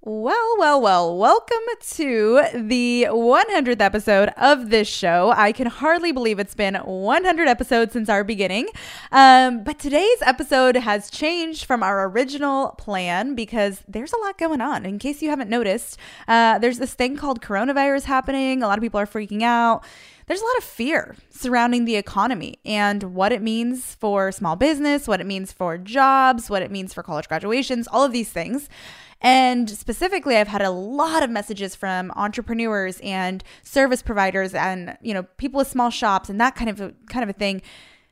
Well, well, well, welcome to the 100th episode of this show. I can hardly believe it's been 100 episodes since our beginning. Um, but today's episode has changed from our original plan because there's a lot going on. In case you haven't noticed, uh, there's this thing called coronavirus happening. A lot of people are freaking out there's a lot of fear surrounding the economy and what it means for small business, what it means for jobs, what it means for college graduations, all of these things. And specifically, I've had a lot of messages from entrepreneurs and service providers and, you know, people with small shops and that kind of a, kind of a thing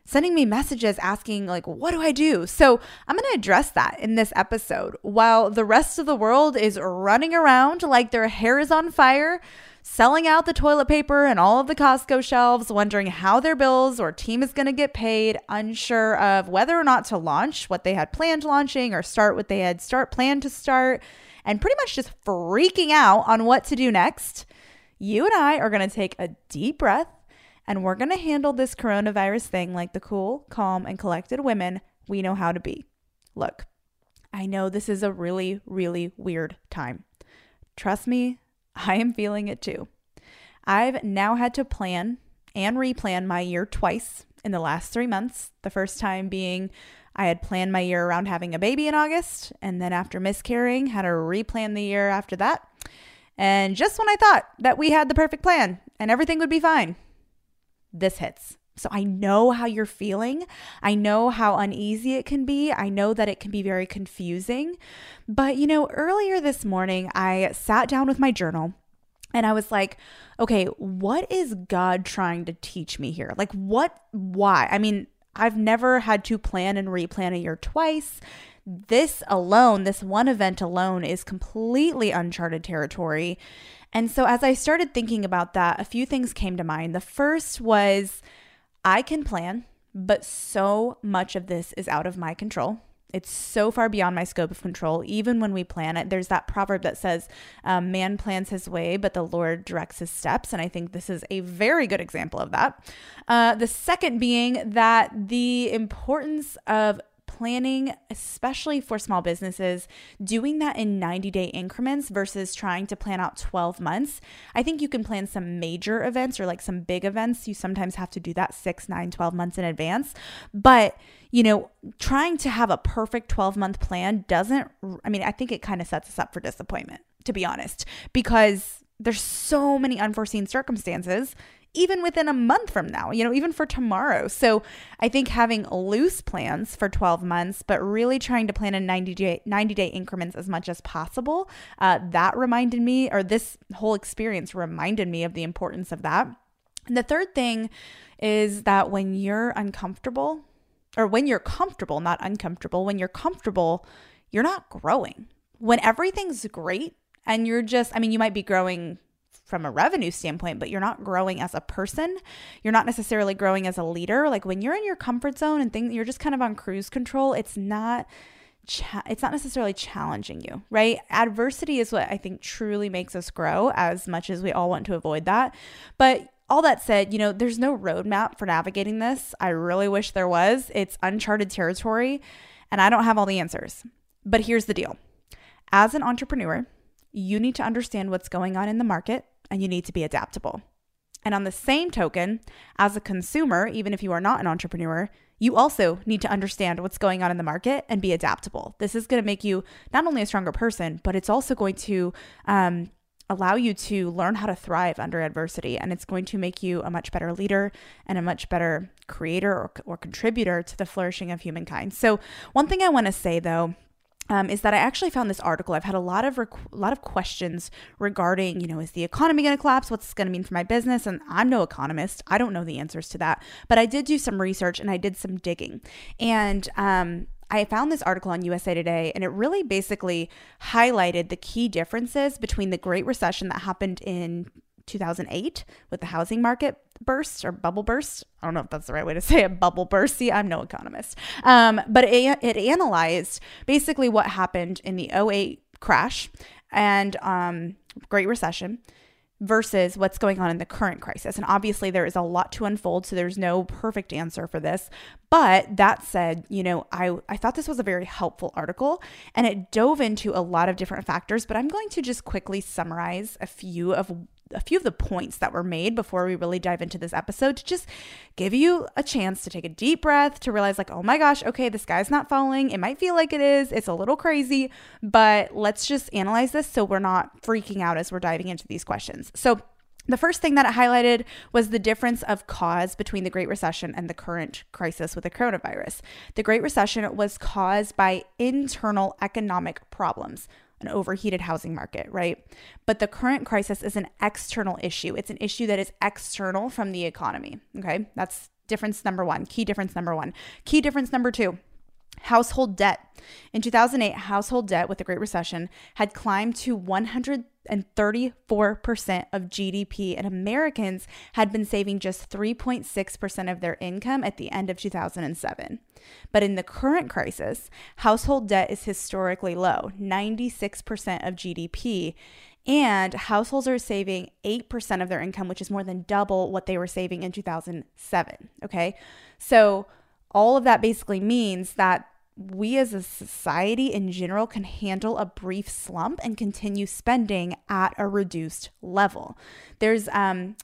sending me messages asking like what do I do? So, I'm going to address that in this episode while the rest of the world is running around like their hair is on fire selling out the toilet paper and all of the Costco shelves, wondering how their bills or team is going to get paid, unsure of whether or not to launch what they had planned launching or start what they had start planned to start, and pretty much just freaking out on what to do next. You and I are going to take a deep breath and we're going to handle this coronavirus thing like the cool, calm, and collected women we know how to be. Look, I know this is a really, really weird time. Trust me, I am feeling it too. I've now had to plan and replan my year twice in the last three months. The first time being I had planned my year around having a baby in August, and then after miscarrying, had to replan the year after that. And just when I thought that we had the perfect plan and everything would be fine, this hits. So I know how you're feeling. I know how uneasy it can be. I know that it can be very confusing. But, you know, earlier this morning, I sat down with my journal and I was like, okay, what is God trying to teach me here? Like, what, why? I mean, I've never had to plan and replan a year twice. This alone, this one event alone, is completely uncharted territory. And so, as I started thinking about that, a few things came to mind. The first was, I can plan, but so much of this is out of my control. It's so far beyond my scope of control. Even when we plan it, there's that proverb that says, um, Man plans his way, but the Lord directs his steps. And I think this is a very good example of that. Uh, the second being that the importance of planning, especially for small businesses, doing that in 90 day increments versus trying to plan out 12 months. I think you can plan some major events or like some big events. You sometimes have to do that six, nine, 12 months in advance. But, you know, trying to have a perfect 12 month plan doesn't, I mean, I think it kind of sets us up for disappointment, to be honest, because there's so many unforeseen circumstances even within a month from now, you know, even for tomorrow. So I think having loose plans for 12 months, but really trying to plan in 90 day, 90 day increments as much as possible, uh, that reminded me, or this whole experience reminded me of the importance of that. And the third thing is that when you're uncomfortable, or when you're comfortable, not uncomfortable, when you're comfortable, you're not growing. When everything's great and you're just, I mean, you might be growing from a revenue standpoint, but you're not growing as a person. You're not necessarily growing as a leader. Like when you're in your comfort zone and things, you're just kind of on cruise control. It's not. Cha- it's not necessarily challenging you, right? Adversity is what I think truly makes us grow as much as we all want to avoid that. But all that said, you know, there's no roadmap for navigating this. I really wish there was. It's uncharted territory, and I don't have all the answers. But here's the deal as an entrepreneur, you need to understand what's going on in the market and you need to be adaptable. And on the same token, as a consumer, even if you are not an entrepreneur, you also need to understand what's going on in the market and be adaptable. This is going to make you not only a stronger person, but it's also going to um, allow you to learn how to thrive under adversity and it's going to make you a much better leader and a much better creator or, or contributor to the flourishing of humankind. So, one thing I want to say though um, is that I actually found this article. I've had a lot of lot of questions regarding, you know, is the economy going to collapse? What's going to mean for my business? And I'm no economist. I don't know the answers to that. But I did do some research and I did some digging. And um, I found this article on USA Today, and it really basically highlighted the key differences between the Great Recession that happened in 2008 with the housing market burst or bubble burst. I don't know if that's the right way to say it, bubble burst. See, I'm no economist. Um, but it, it analyzed basically what happened in the 08 crash and um, Great Recession versus what's going on in the current crisis. And obviously, there is a lot to unfold, so there's no perfect answer for this. But that said, you know, I, I thought this was a very helpful article and it dove into a lot of different factors, but I'm going to just quickly summarize a few of a few of the points that were made before we really dive into this episode to just give you a chance to take a deep breath to realize like oh my gosh okay this guy's not falling. It might feel like it is. It's a little crazy but let's just analyze this so we're not freaking out as we're diving into these questions. So the first thing that it highlighted was the difference of cause between the Great Recession and the current crisis with the coronavirus. The Great Recession was caused by internal economic problems, an overheated housing market, right? But the current crisis is an external issue. It's an issue that is external from the economy. Okay. That's difference number one. Key difference number one. Key difference number two household debt. In 2008, household debt with the Great Recession had climbed to 134% of GDP, and Americans had been saving just 3.6% of their income at the end of 2007. But in the current crisis, household debt is historically low 96% of GDP. And households are saving 8% of their income, which is more than double what they were saving in 2007. Okay. So, all of that basically means that we as a society in general can handle a brief slump and continue spending at a reduced level. There's um,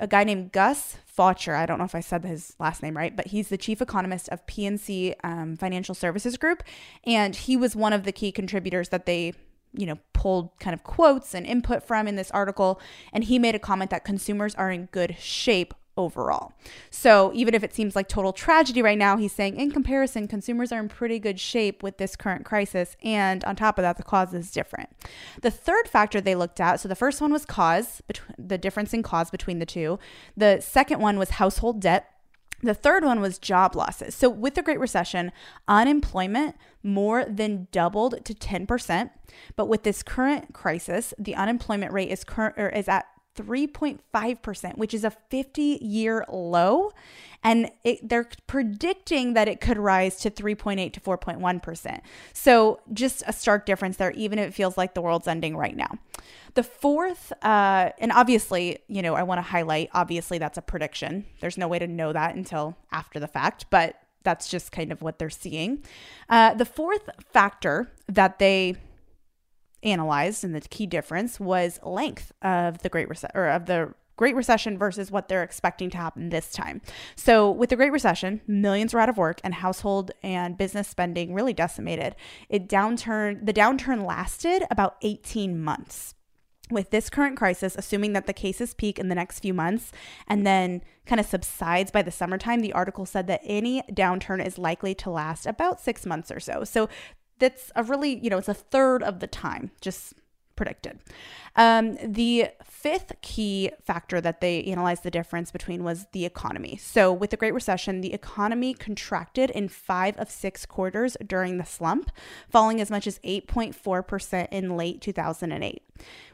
a guy named Gus Faucher. I don't know if I said his last name right, but he's the chief economist of PNC um, Financial Services Group. And he was one of the key contributors that they you know, pulled kind of quotes and input from in this article. And he made a comment that consumers are in good shape overall. So even if it seems like total tragedy right now, he's saying in comparison, consumers are in pretty good shape with this current crisis. And on top of that, the cause is different. The third factor they looked at so the first one was cause, the difference in cause between the two. The second one was household debt. The third one was job losses. So, with the Great Recession, unemployment more than doubled to 10%. But with this current crisis, the unemployment rate is current is at 3.5%, which is a 50 year low. And it, they're predicting that it could rise to 3.8 to 4.1%. So, just a stark difference there, even if it feels like the world's ending right now. The fourth, uh, and obviously, you know, I want to highlight, obviously, that's a prediction. There's no way to know that until after the fact, but that's just kind of what they're seeing. Uh, the fourth factor that they analyzed and the key difference was length of the Great Recession or of the Great Recession versus what they're expecting to happen this time. So, with the Great Recession, millions were out of work and household and business spending really decimated. It downturn the downturn lasted about 18 months. With this current crisis, assuming that the cases peak in the next few months and then kind of subsides by the summertime, the article said that any downturn is likely to last about six months or so. So that's a really, you know, it's a third of the time, just predicted. Um, the fifth key factor that they analyzed the difference between was the economy. So, with the Great Recession, the economy contracted in five of six quarters during the slump, falling as much as 8.4% in late 2008.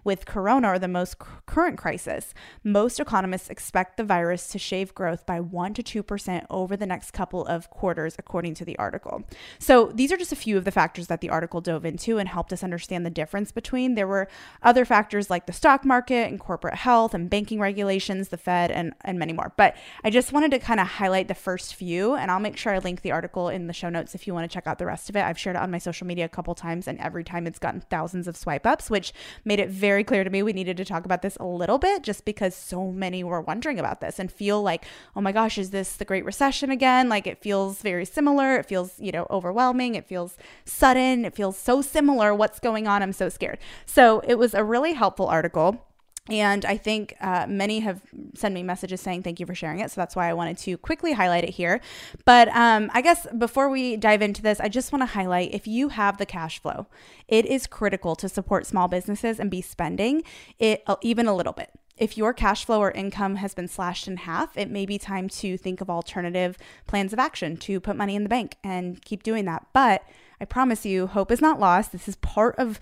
With Corona, or the most current crisis, most economists expect the virus to shave growth by 1 to 2% over the next couple of quarters, according to the article. So, these are just a few of the factors that the article dove into and helped us understand the difference between. There were other factors like the stock market and corporate health and banking regulations, the Fed, and, and many more. But I just wanted to kind of highlight the first few, and I'll make sure I link the article in the show notes if you want to check out the rest of it. I've shared it on my social media a couple times, and every time it's gotten thousands of swipe ups, which made made it very clear to me we needed to talk about this a little bit just because so many were wondering about this and feel like, oh my gosh, is this the Great Recession again? Like it feels very similar. It feels, you know, overwhelming. It feels sudden. It feels so similar. What's going on? I'm so scared. So it was a really helpful article. And I think uh, many have sent me messages saying thank you for sharing it. So that's why I wanted to quickly highlight it here. But um, I guess before we dive into this, I just want to highlight if you have the cash flow, it is critical to support small businesses and be spending it even a little bit. If your cash flow or income has been slashed in half, it may be time to think of alternative plans of action to put money in the bank and keep doing that. But I promise you, hope is not lost. This is part of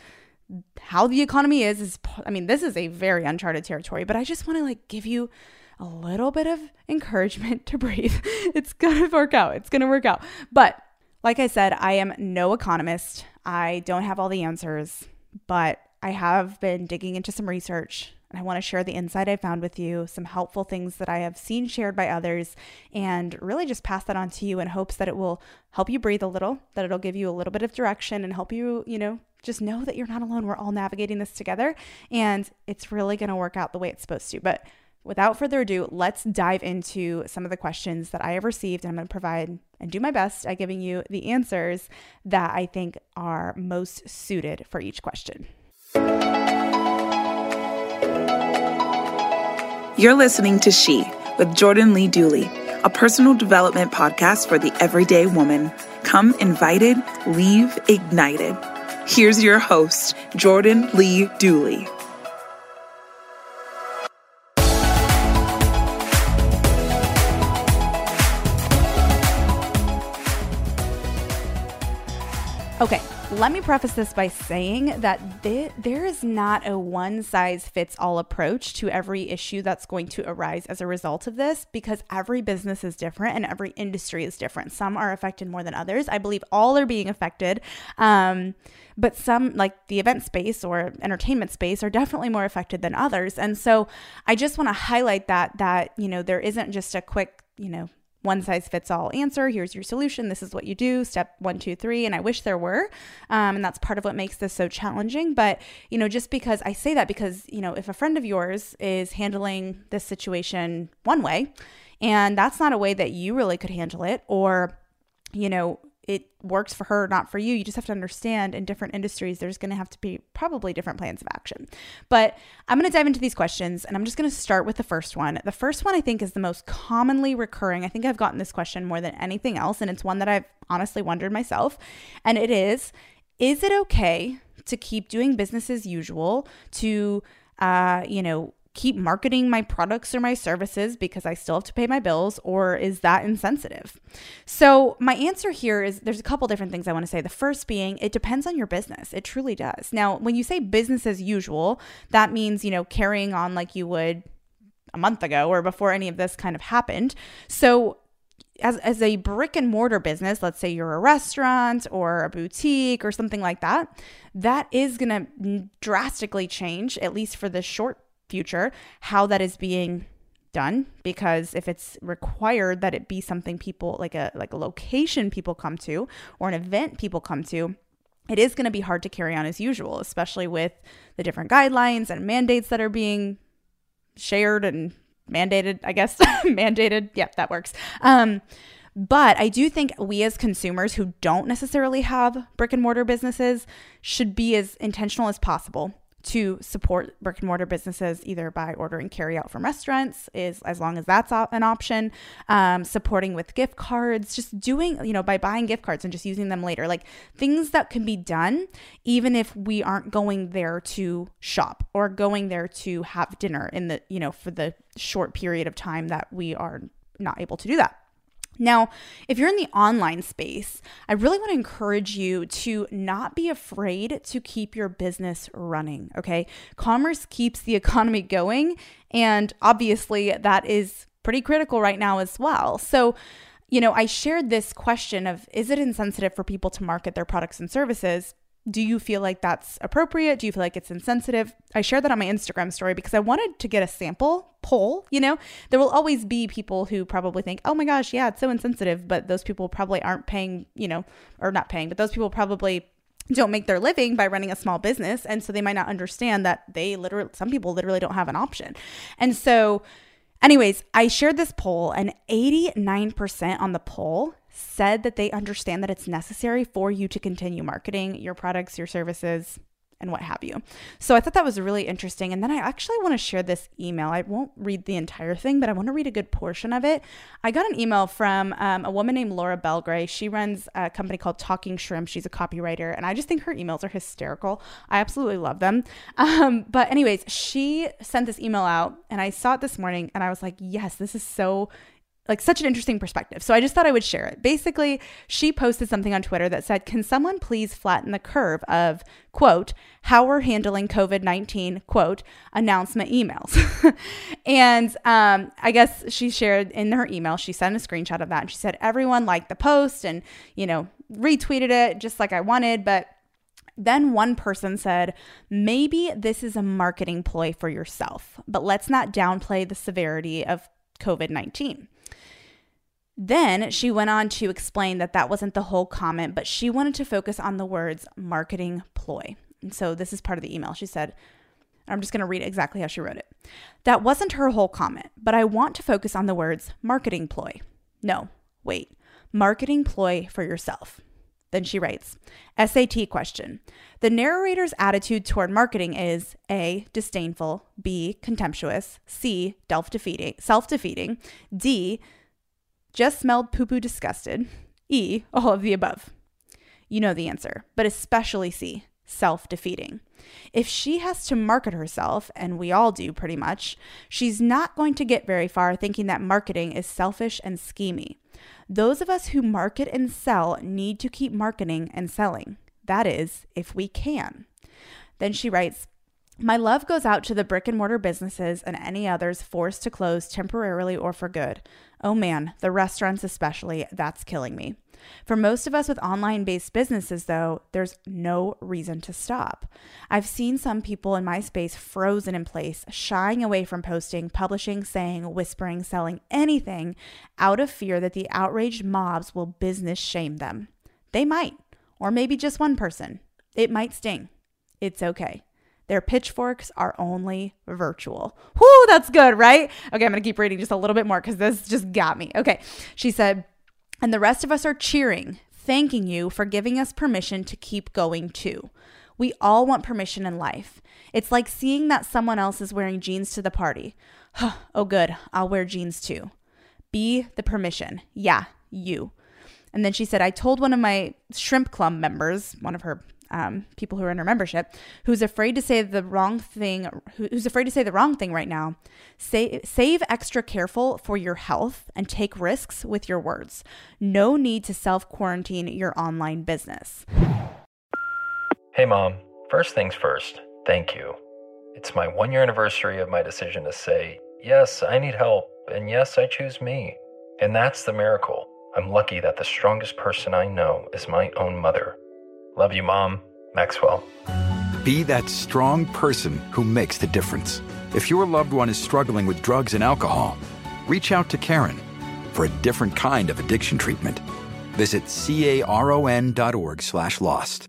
how the economy is is I mean this is a very uncharted territory, but I just want to like give you a little bit of encouragement to breathe. It's going to work out. It's going to work out. But like I said, I am no economist. I don't have all the answers, but I have been digging into some research and I want to share the insight I found with you, some helpful things that I have seen shared by others, and really just pass that on to you in hopes that it will help you breathe a little, that it'll give you a little bit of direction and help you, you know, just know that you're not alone. We're all navigating this together and it's really going to work out the way it's supposed to. But without further ado, let's dive into some of the questions that I have received. And I'm going to provide and do my best at giving you the answers that I think are most suited for each question. You're listening to She with Jordan Lee Dooley, a personal development podcast for the everyday woman. Come invited, leave ignited. Here's your host, Jordan Lee Dooley. Let me preface this by saying that th- there is not a one size fits all approach to every issue that's going to arise as a result of this because every business is different and every industry is different. Some are affected more than others. I believe all are being affected. Um, but some, like the event space or entertainment space, are definitely more affected than others. And so I just want to highlight that, that, you know, there isn't just a quick, you know, one size fits all answer. Here's your solution. This is what you do. Step one, two, three. And I wish there were. Um, and that's part of what makes this so challenging. But, you know, just because I say that because, you know, if a friend of yours is handling this situation one way, and that's not a way that you really could handle it, or, you know, it works for her, not for you. You just have to understand in different industries, there's going to have to be probably different plans of action. But I'm going to dive into these questions and I'm just going to start with the first one. The first one I think is the most commonly recurring. I think I've gotten this question more than anything else. And it's one that I've honestly wondered myself. And it is Is it okay to keep doing business as usual, to, uh, you know, keep marketing my products or my services because I still have to pay my bills, or is that insensitive? So, my answer here is there's a couple different things I want to say. The first being it depends on your business. It truly does. Now, when you say business as usual, that means, you know, carrying on like you would a month ago or before any of this kind of happened. So, as, as a brick and mortar business, let's say you're a restaurant or a boutique or something like that, that is going to drastically change, at least for the short future how that is being done because if it's required that it be something people like a like a location people come to or an event people come to it is going to be hard to carry on as usual especially with the different guidelines and mandates that are being shared and mandated i guess. Mandated. Yeah that works. Um but I do think we as consumers who don't necessarily have brick and mortar businesses should be as intentional as possible to support brick and mortar businesses either by ordering carry out from restaurants is as long as that's an option. Um, supporting with gift cards just doing you know by buying gift cards and just using them later. Like things that can be done even if we aren't going there to shop or going there to have dinner in the you know for the short period of time that we are not able to do that now, if you're in the online space, I really want to encourage you to not be afraid to keep your business running, okay? Commerce keeps the economy going, and obviously that is pretty critical right now as well. So, you know, I shared this question of is it insensitive for people to market their products and services? Do you feel like that's appropriate? Do you feel like it's insensitive? I shared that on my Instagram story because I wanted to get a sample poll. You know, there will always be people who probably think, oh my gosh, yeah, it's so insensitive. But those people probably aren't paying, you know, or not paying, but those people probably don't make their living by running a small business and so they might not understand that they literally some people literally don't have an option and so anyways i shared this poll and 89% on the poll said that they understand that it's necessary for you to continue marketing your products your services and what have you. So I thought that was really interesting. And then I actually want to share this email. I won't read the entire thing, but I want to read a good portion of it. I got an email from um, a woman named Laura Belgray. She runs a company called Talking Shrimp. She's a copywriter, and I just think her emails are hysterical. I absolutely love them. Um, but, anyways, she sent this email out, and I saw it this morning, and I was like, yes, this is so like such an interesting perspective. So I just thought I would share it. Basically, she posted something on Twitter that said, "Can someone please flatten the curve of quote how we're handling COVID nineteen quote announcement emails?" and um, I guess she shared in her email, she sent a screenshot of that, and she said everyone liked the post and you know retweeted it just like I wanted, but. Then one person said, maybe this is a marketing ploy for yourself, but let's not downplay the severity of COVID 19. Then she went on to explain that that wasn't the whole comment, but she wanted to focus on the words marketing ploy. And so this is part of the email. She said, I'm just going to read exactly how she wrote it. That wasn't her whole comment, but I want to focus on the words marketing ploy. No, wait, marketing ploy for yourself. Then she writes SAT question. The narrator's attitude toward marketing is A, disdainful, B, contemptuous, C, self defeating, D, just smelled poo poo disgusted. E, all of the above. You know the answer, but especially C, self defeating. If she has to market herself, and we all do pretty much, she's not going to get very far thinking that marketing is selfish and schemy. Those of us who market and sell need to keep marketing and selling. That is, if we can. Then she writes, my love goes out to the brick and mortar businesses and any others forced to close temporarily or for good. Oh man, the restaurants especially, that's killing me. For most of us with online based businesses, though, there's no reason to stop. I've seen some people in my space frozen in place, shying away from posting, publishing, saying, whispering, selling anything out of fear that the outraged mobs will business shame them. They might, or maybe just one person. It might sting. It's okay. Their pitchforks are only virtual. Whoo, that's good, right? Okay, I'm gonna keep reading just a little bit more because this just got me. Okay, she said, and the rest of us are cheering, thanking you for giving us permission to keep going too. We all want permission in life. It's like seeing that someone else is wearing jeans to the party. oh, good, I'll wear jeans too. Be the permission. Yeah, you. And then she said, I told one of my shrimp club members, one of her um, people who are in her membership, who's afraid to say the wrong thing, who's afraid to say the wrong thing right now, say, save extra careful for your health and take risks with your words. No need to self quarantine your online business. Hey, mom. First things first, thank you. It's my one year anniversary of my decision to say, yes, I need help, and yes, I choose me. And that's the miracle. I'm lucky that the strongest person I know is my own mother. Love you, Mom. Maxwell. Be that strong person who makes the difference. If your loved one is struggling with drugs and alcohol, reach out to Caron for a different kind of addiction treatment. Visit caron.org slash lost.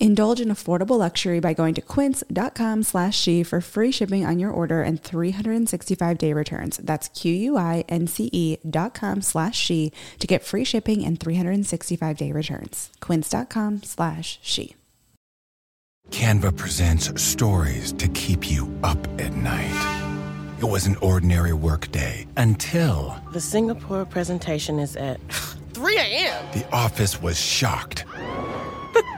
Indulge in affordable luxury by going to quince.com slash she for free shipping on your order and 365 day returns. That's Q-U-I-N-C-E dot com slash she to get free shipping and 365 day returns. Quince.com slash she. Canva presents stories to keep you up at night. It was an ordinary workday until The Singapore presentation is at 3 a.m. the office was shocked.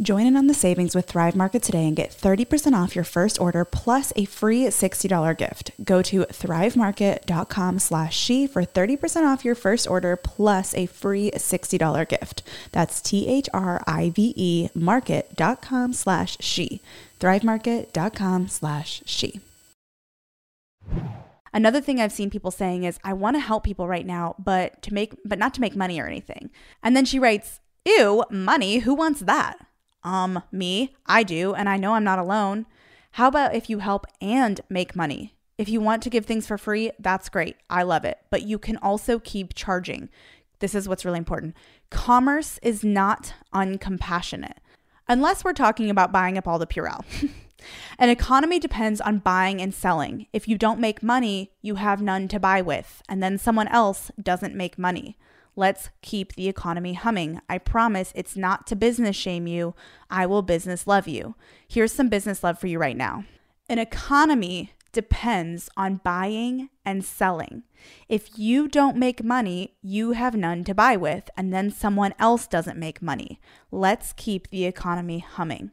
Join in on the savings with Thrive Market today and get 30% off your first order plus a free $60 gift. Go to thrivemarket.com slash she for 30% off your first order plus a free $60 gift. That's T-H-R-I-V-E market.com slash she. thrivemarket.com slash she. Another thing I've seen people saying is, I want to help people right now, but to make, but not to make money or anything. And then she writes, Ew, money, who wants that? Um, me, I do, and I know I'm not alone. How about if you help and make money? If you want to give things for free, that's great. I love it. But you can also keep charging. This is what's really important. Commerce is not uncompassionate, unless we're talking about buying up all the Purell. An economy depends on buying and selling. If you don't make money, you have none to buy with, and then someone else doesn't make money. Let's keep the economy humming. I promise it's not to business shame you. I will business love you. Here's some business love for you right now. An economy depends on buying and selling. If you don't make money, you have none to buy with, and then someone else doesn't make money. Let's keep the economy humming.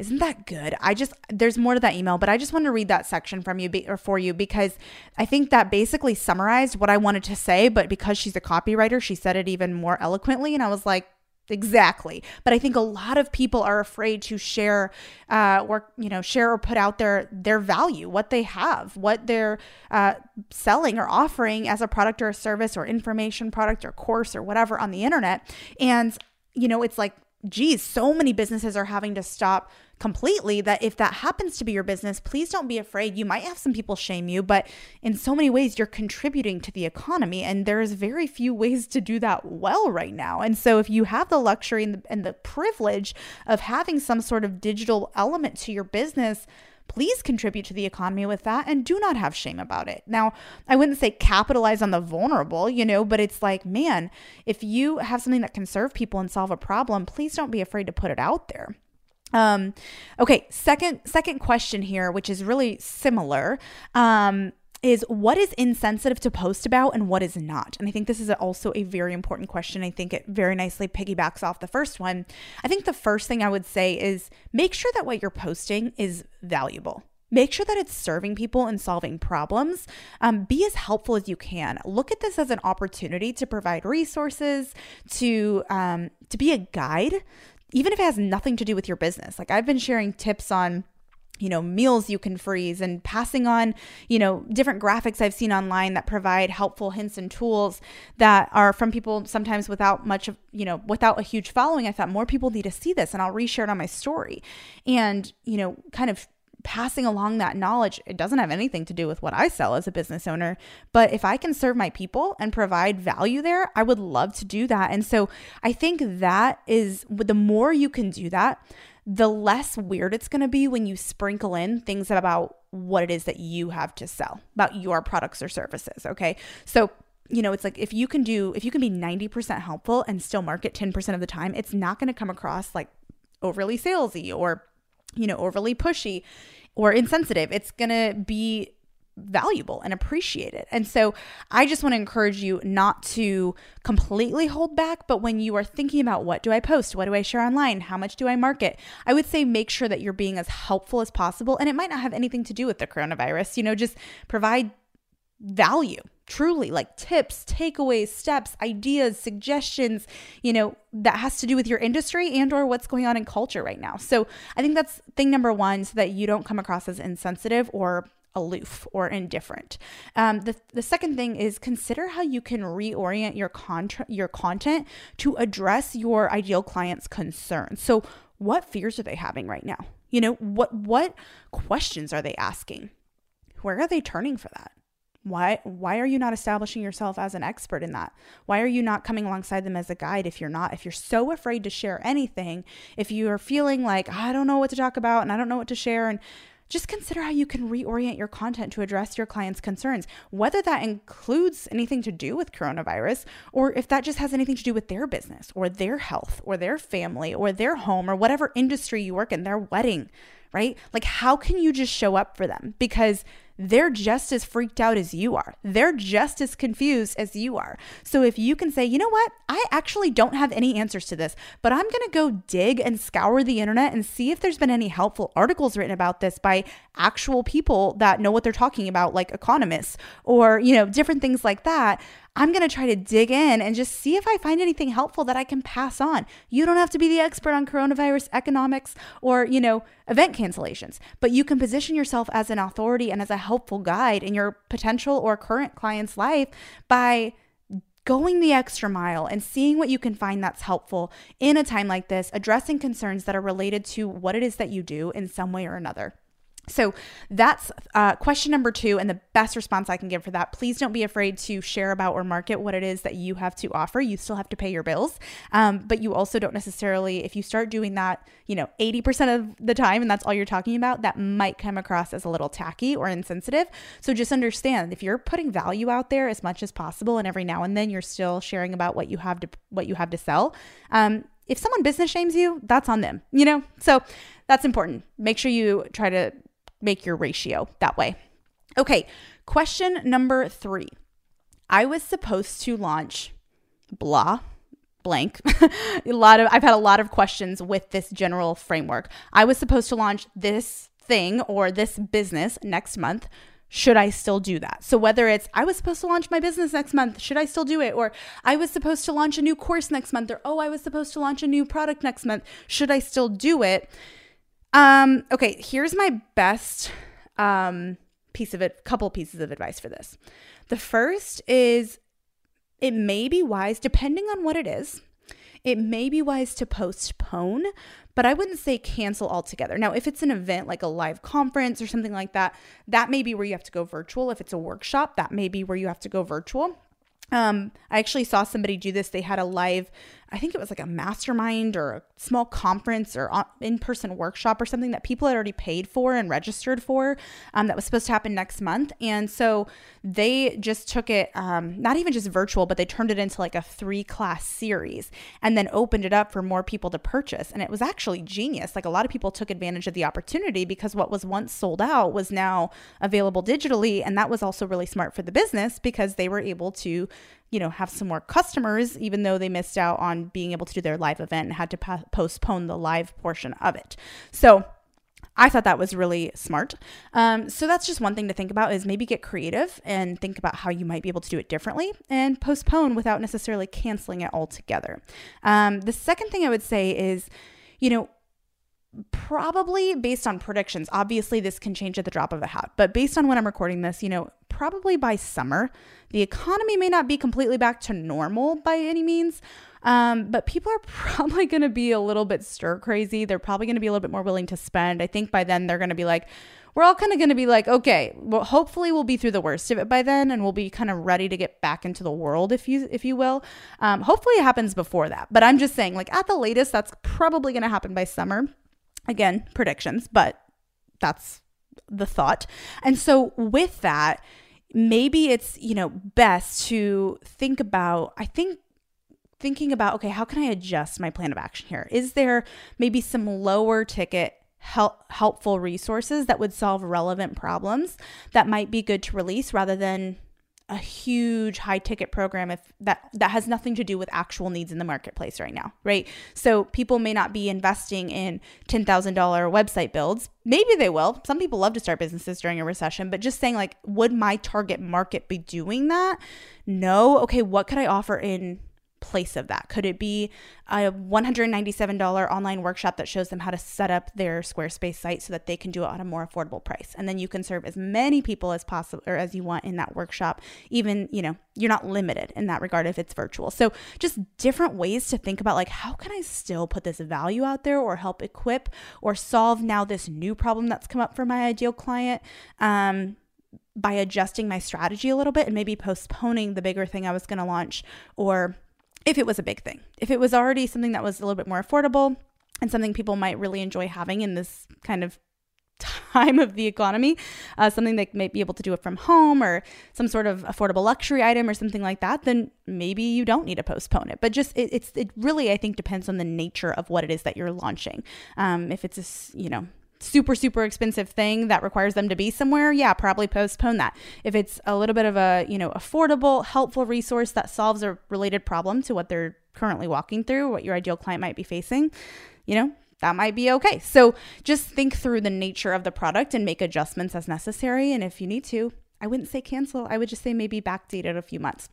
Isn't that good? I just there's more to that email, but I just want to read that section from you be, or for you because I think that basically summarized what I wanted to say, but because she's a copywriter, she said it even more eloquently and I was like, exactly but i think a lot of people are afraid to share uh, or you know share or put out their their value what they have what they're uh, selling or offering as a product or a service or information product or course or whatever on the internet and you know it's like geez so many businesses are having to stop completely that if that happens to be your business, please don't be afraid. You might have some people shame you, but in so many ways, you're contributing to the economy. And there's very few ways to do that well right now. And so if you have the luxury and the, and the privilege of having some sort of digital element to your business, please contribute to the economy with that and do not have shame about it. Now, I wouldn't say capitalize on the vulnerable, you know, but it's like, man, if you have something that can serve people and solve a problem, please don't be afraid to put it out there. Um, okay, second second question here, which is really similar. Um, is what is insensitive to post about and what is not? And I think this is also a very important question. I think it very nicely piggybacks off the first one. I think the first thing I would say is make sure that what you're posting is valuable. Make sure that it's serving people and solving problems. Um, be as helpful as you can. Look at this as an opportunity to provide resources, to um, to be a guide even if it has nothing to do with your business. Like I've been sharing tips on you know meals you can freeze and passing on you know different graphics i've seen online that provide helpful hints and tools that are from people sometimes without much of you know without a huge following i thought more people need to see this and i'll reshare it on my story and you know kind of passing along that knowledge. It doesn't have anything to do with what I sell as a business owner, but if I can serve my people and provide value there, I would love to do that. And so I think that is the more you can do that, the less weird it's going to be when you sprinkle in things about what it is that you have to sell, about your products or services. Okay. So, you know, it's like if you can do, if you can be 90% helpful and still market 10% of the time, it's not going to come across like overly salesy or, you know, overly pushy or insensitive. It's going to be valuable and appreciated. And so I just want to encourage you not to completely hold back, but when you are thinking about what do I post? What do I share online? How much do I market? I would say make sure that you're being as helpful as possible. And it might not have anything to do with the coronavirus, you know, just provide value truly like tips takeaways steps ideas suggestions you know that has to do with your industry and or what's going on in culture right now so i think that's thing number one so that you don't come across as insensitive or aloof or indifferent. Um, the, the second thing is consider how you can reorient your, contra- your content to address your ideal client's concerns. So, what fears are they having right now? You know, what what questions are they asking? Where are they turning for that? Why why are you not establishing yourself as an expert in that? Why are you not coming alongside them as a guide if you're not? If you're so afraid to share anything, if you are feeling like I don't know what to talk about and I don't know what to share and just consider how you can reorient your content to address your clients' concerns, whether that includes anything to do with coronavirus or if that just has anything to do with their business or their health or their family or their home or whatever industry you work in, their wedding, right? Like, how can you just show up for them? Because they're just as freaked out as you are. They're just as confused as you are. So if you can say, you know what, I actually don't have any answers to this, but I'm going to go dig and scour the internet and see if there's been any helpful articles written about this by actual people that know what they're talking about, like economists or, you know, different things like that. I'm going to try to dig in and just see if I find anything helpful that I can pass on. You don't have to be the expert on coronavirus economics or, you know, event cancellations, but you can position yourself as an authority and as a helpful guide in your potential or current client's life by going the extra mile and seeing what you can find that's helpful in a time like this, addressing concerns that are related to what it is that you do in some way or another. So that's uh, question number two, and the best response I can give for that. Please don't be afraid to share about or market what it is that you have to offer. You still have to pay your bills, um, but you also don't necessarily, if you start doing that, you know, 80% of the time, and that's all you're talking about, that might come across as a little tacky or insensitive. So just understand if you're putting value out there as much as possible, and every now and then you're still sharing about what you have to what you have to sell. Um, if someone business shames you, that's on them, you know? So that's important. Make sure you try to make your ratio that way. Okay, question number three. I was supposed to launch blah blank a lot of i've had a lot of questions with this general framework i was supposed to launch this thing or this business next month should I still do that? So, whether it's I was supposed to launch my business next month, should I still do it? Or I was supposed to launch a new course next month, or oh, I was supposed to launch a new product next month, should I still do it? Um, okay, here's my best um, piece of it, couple pieces of advice for this. The first is it may be wise, depending on what it is, it may be wise to postpone, but I wouldn't say cancel altogether. Now, if it's an event like a live conference or something like that, that may be where you have to go virtual. If it's a workshop, that may be where you have to go virtual. Um, I actually saw somebody do this. They had a live I think it was like a mastermind or a small conference or in person workshop or something that people had already paid for and registered for um, that was supposed to happen next month. And so they just took it, um, not even just virtual, but they turned it into like a three class series and then opened it up for more people to purchase. And it was actually genius. Like a lot of people took advantage of the opportunity because what was once sold out was now available digitally. And that was also really smart for the business because they were able to you know, have some more customers, even though they missed out on being able to do their live event and had to postpone the live portion of it. So, I thought that was really smart. Um, so that's just one thing to think about is maybe get creative and think about how you might be able to do it differently and postpone without necessarily canceling it altogether. Um, the second thing I would say is, you know, probably based on predictions, obviously this can change at the drop of a hat, but based on when I'm recording this, you know, probably by summer, the economy may not be completely back to normal by any means. Um, but people are probably going to be a little bit stir crazy. They're probably going to be a little bit more willing to spend. I think by then they're going to be like, we're all kind of going to be like, okay, well, hopefully we'll be through the worst of it by then, and we'll be kind of ready to get back into the world, if you if you will. Um, hopefully it happens before that, but I'm just saying, like at the latest, that's probably going to happen by summer. Again, predictions, but that's the thought. And so with that, maybe it's, you know, best to think about, I think thinking about, okay, how can I adjust my plan of action here? Is there maybe some lower ticket help, helpful resources that would solve relevant problems that might be good to release rather than a huge high ticket program if that that has nothing to do with actual needs in the marketplace right now right? So people may not be investing in $10,000 website builds. Maybe they will. Some people love to start businesses during a recession but just saying like would my target market be doing that? No. Okay what could i offer in place of that? Could it be a $197 online workshop that shows them how to set up their Squarespace site so that they can do it on a more affordable price? And then you can serve as many people as possible or as you want in that workshop. Even, you know, you're not limited in that regard if it's virtual. So just different ways to think about like how can I still put this value out there or help equip or solve now this new problem that's come up for my ideal client. Um, by adjusting my strategy a little bit and maybe postponing the bigger thing I was going to launch or if it was a big thing. If it was already something that was a little bit more affordable and something people might really enjoy having in this kind of time of the economy, uh, something they might be able to do it from home or some sort of affordable luxury item or something like that, then maybe you don't need to postpone it. But just it, it's it really I think depends on the nature of what it is that you're launching. Um, if it's a you know super super expensive thing that requires them to be somewhere yeah probably postpone that. If it's a little bit of a you know affordable helpful resource that solves a related problem to what they're currently walking through what your ideal client might be facing you know that might be okay. So just think through the nature of the product and make adjustments as necessary. And if you need to i wouldn't say cancel. I would just say maybe backdate it a few months.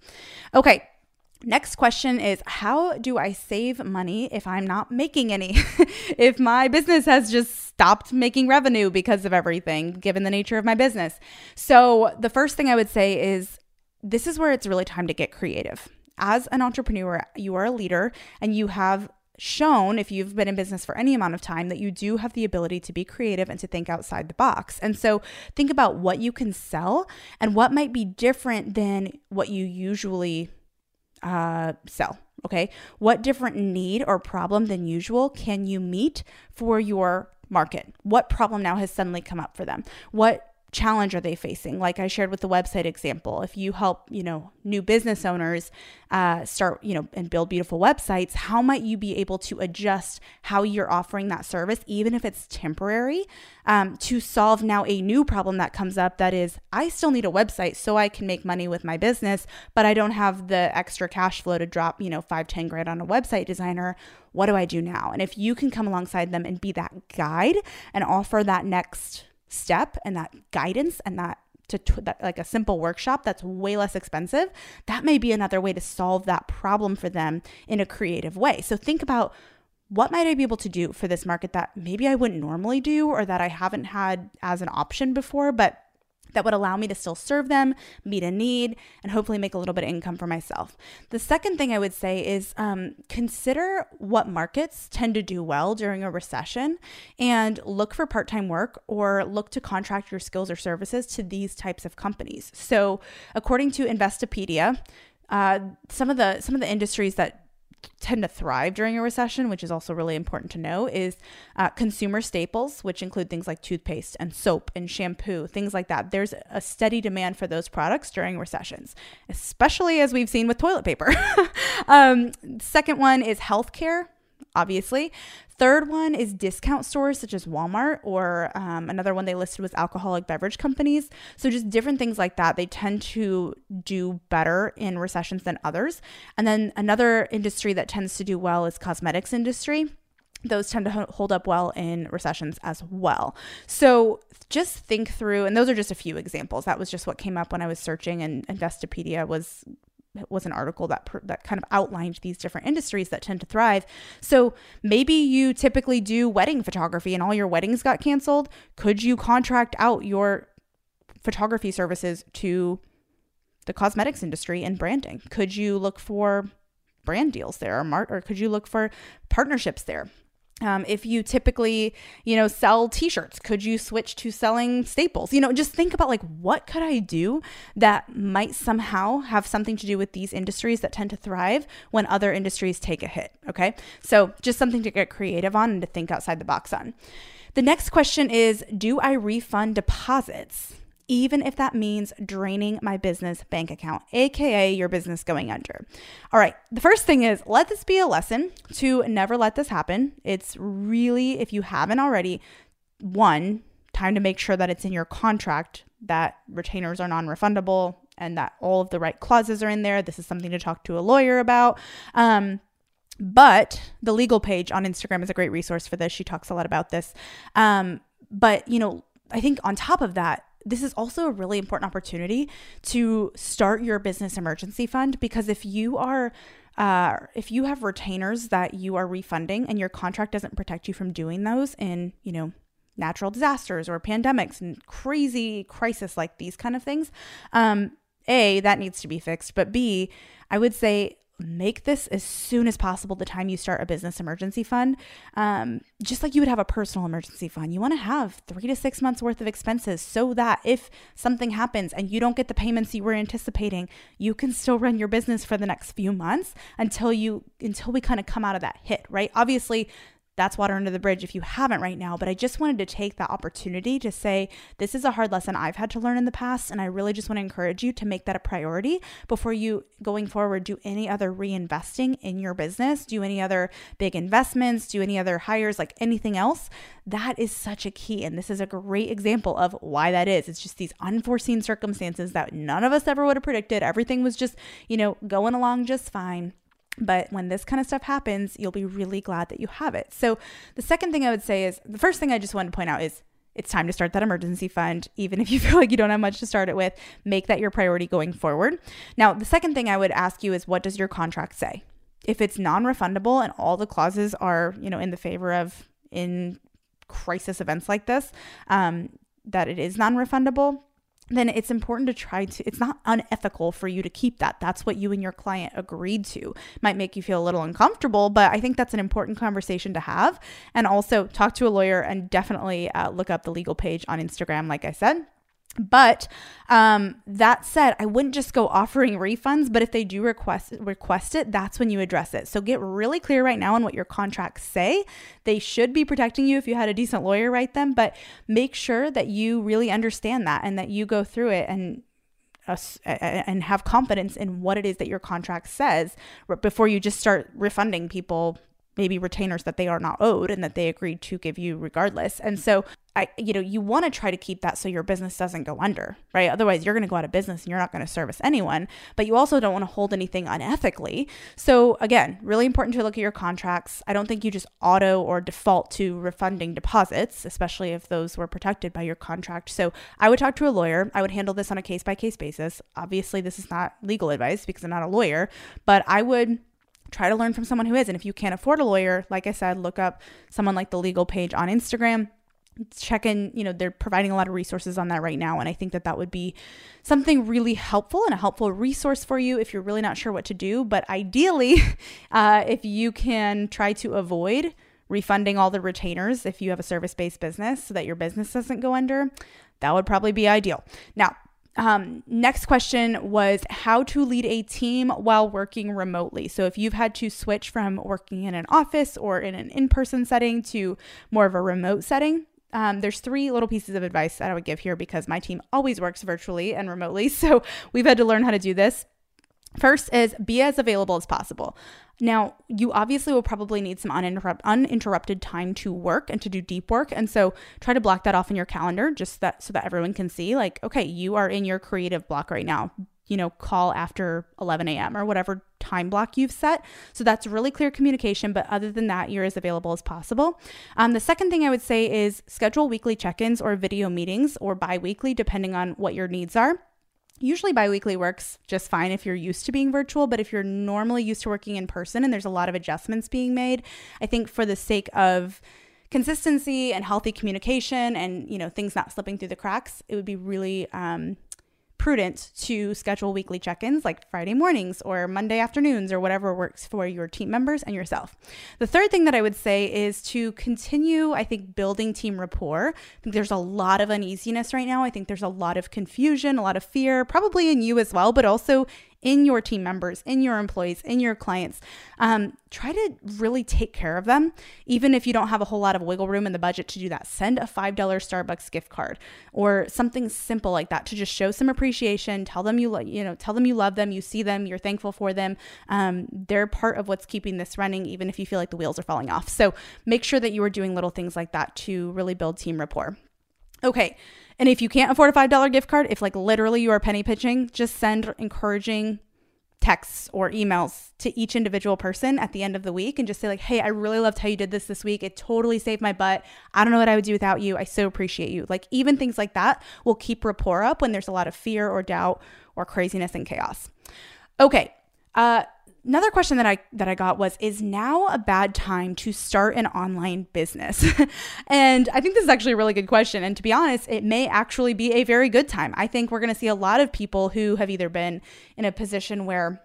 Okay Next question is How do I save money if I'm not making any? if my business has just stopped making revenue because of everything, given the nature of my business. So, the first thing I would say is this is where it's really time to get creative. As an entrepreneur, you are a leader and you have shown, if you've been in business for any amount of time, that you do have the ability to be creative and to think outside the box. And so think about what you can sell and what might be different than what you usually uh, sell. Okay. What different need or problem than usual can you meet for your market? What problem now has suddenly come up for them? What challenge are they facing? Like i shared with the website example if you help you know new business owners uh, start you know and build beautiful websites how might you be able to adjust how you're offering that service even if it's temporary um, to solve now a new problem that comes up that is i still need a website so i can make money with my business but i don't have the extra cash flow to drop you know five ten grand on a website designer. What do i do now? And if you can come alongside them and be that guide and offer that next step and that guidance and that to t- that, like a simple workshop that's way less expensive, that may be another way to solve that problem for them in a creative way. So think about what might I be able to do for this market that maybe I wouldn't normally do or that I haven't had as an option before, but that would allow me to still serve them, meet a need, and hopefully make a little bit of income for myself. The second thing I would say is um, consider what markets tend to do well during a recession and look for part time work or look to contract your skills or services to these types of companies. So, according to Investopedia, uh, some of the some of the industries that tend to thrive during a recession, which is also really important to know, is uh, consumer staples, which include things like toothpaste and soap and shampoo, things like that. There's a steady demand for those products during recessions, especially as we've seen with toilet paper. um, second one is healthcare obviously. Third one is discount stores such as Walmart, or um, another one they listed was alcoholic beverage companies. So, just different things like that. They tend to do better in recessions than others. And then another industry that tends to do well is cosmetics industry those tend to hold up well in recessions as well. So just think through, and those are just a few examples. That was just what came up when I was searching, and Investopedia was was an article that that kind of outlined these different industries that tend to thrive. So maybe you typically do wedding photography and all your weddings got canceled. Could you contract out your photography services to the cosmetics industry and branding? Could you look for brand deals there or mart or could you look for partnerships there? Um, if you typically, you know, sell t-shirts, could you switch to selling staples? You know, just think about like what could I do that might somehow have something to do with these industries that tend to thrive when other industries take a hit. Okay. So just something to get creative on and to think outside the box on. The next question is Do I refund deposits? Even if that means draining my business bank account, aka your business going under. All right, the first thing is let this be a lesson to never let this happen. It's really, if you haven't already, one, time to make sure that it's in your contract that retainers are non refundable and that all of the right clauses are in there. This is something to talk to a lawyer about. Um, but the Legal Paige on Instagram is a great resource for this. She talks a lot about this. Um, but, you know, I think on top of that, this is also a really important opportunity to start your business emergency fund because if you are uh, if you have retainers that you are refunding and your contract doesn't protect you from doing those in you know natural disasters or pandemics and crazy crisis like these kind of things um, a that needs to be fixed but b i would say make this as soon as possible the time you start a business emergency fund. Um, just like you would have a personal emergency fund you want to have three to six months worth of expenses so that if something happens and you don't get the payments you were anticipating you can still run your business for the next few months until you until we kind of come out of that hit right? Obviously that's water under the bridge if you haven't right now. But I just wanted to take that opportunity to say, this is a hard lesson I've had to learn in the past. And I really just want to encourage you to make that a priority before you, going forward, do any other reinvesting in your business, do any other big investments, do any other hires, like anything else. That is such a key. And this is a great example of why that is. It's just these unforeseen circumstances that none of us ever would have predicted. Everything was just, you know, going along just fine. But when this kind of stuff happens, you'll be really glad that you have it. So, the second thing I would say is the first thing I just wanted to point out is it's time to start that emergency fund. Even if you feel like you don't have much to start it with, make that your priority going forward. Now, the second thing I would ask you is what does your contract say? If it's non refundable and all the clauses are, you know, in the favor of in crisis events like this, um, that it is non refundable, then it's important to try to it's not unethical for you to keep that. That's what you and your client agreed to. Might make you feel a little uncomfortable but i think that's an important conversation to have. And also talk to a lawyer and definitely uh, look up the Legal Paige on instagram like i said but um, that said, I wouldn't just go offering refunds. But if they do request request it, that's when you address it. So get really clear right now on what your contracts say. They should be protecting you if you had a decent lawyer write them, but make sure that you really understand that and that you go through it and uh, and have confidence in what it is that your contract says before you just start refunding people maybe retainers that they are not owed and that they agreed to give you regardless. And so I you know, you want to try to keep that so your business doesn't go under, right? Otherwise, you're going to go out of business and you're not going to service anyone, but you also don't want to hold anything unethically. So again, really important to look at your contracts. I don't think you just auto or default to refunding deposits, especially if those were protected by your contract. So I would talk to a lawyer. I would handle this on a case-by-case basis. Obviously, this is not legal advice because I'm not a lawyer, but I would try to learn from someone who is. And if you can't afford a lawyer, like I said, look up someone like the Legal Paige on Instagram. Check in, you know, they're providing a lot of resources on that right now. And I think that that would be something really helpful and a helpful resource for you if you're really not sure what to do. But ideally, uh, if you can try to avoid refunding all the retainers if you have a service based business so that your business doesn't go under, that would probably be ideal. Now, um, next question was how to lead a team while working remotely. So, if you've had to switch from working in an office or in an in person setting to more of a remote setting, um, there's three little pieces of advice that I would give here because my team always works virtually and remotely. So, we've had to learn how to do this. First is be as available as possible. Now, you obviously will probably need some uninterrupt- uninterrupted time to work and to do deep work. And so try to block that off in your calendar just that so that everyone can see like, okay, you are in your creative block right now. You know, call after 11 a.m. or whatever time block you've set. So that's really clear communication. But other than that, you're as available as possible. Um, the second thing I would say is schedule weekly check ins or video meetings or bi weekly, depending on what your needs are. Usually biweekly works just fine if you're used to being virtual, but if you're normally used to working in person and there's a lot of adjustments being made, I think for the sake of consistency and healthy communication and you know things not slipping through the cracks, it would be really um, prudent to schedule weekly check ins like Friday mornings or Monday afternoons or whatever works for your team members and yourself. The third thing that I would say is to continue, I think, building team rapport. I think there's a lot of uneasiness right now. I think there's a lot of confusion, a lot of fear, probably in you as well, but also in your team members, in your employees, in your clients. Um, try to really take care of them, even if you don't have a whole lot of wiggle room in the budget to do that. Send a $5 Starbucks gift card or something simple like that to just show some appreciation. Tell them you, you know, tell them you love them, you see them, you're thankful for them. Um, they're part of what's keeping this running, even if you feel like the wheels are falling off. So make sure that you are doing little things like that to really build team rapport. Okay. And if you can't afford a $5 gift card, if like literally you are penny pitching, just send encouraging texts or emails to each individual person at the end of the week and just say like, "Hey, I really loved how you did this this week. It totally saved my butt. I don't know what I would do without you. I so appreciate you." Like even things like that will keep rapport up when there's a lot of fear or doubt or craziness and chaos. Okay. Uh another question that I that I got was is now a bad time to start an online business? and I think this is actually a really good question and to be honest, it may actually be a very good time. I think we're going to see a lot of people who have either been in a position where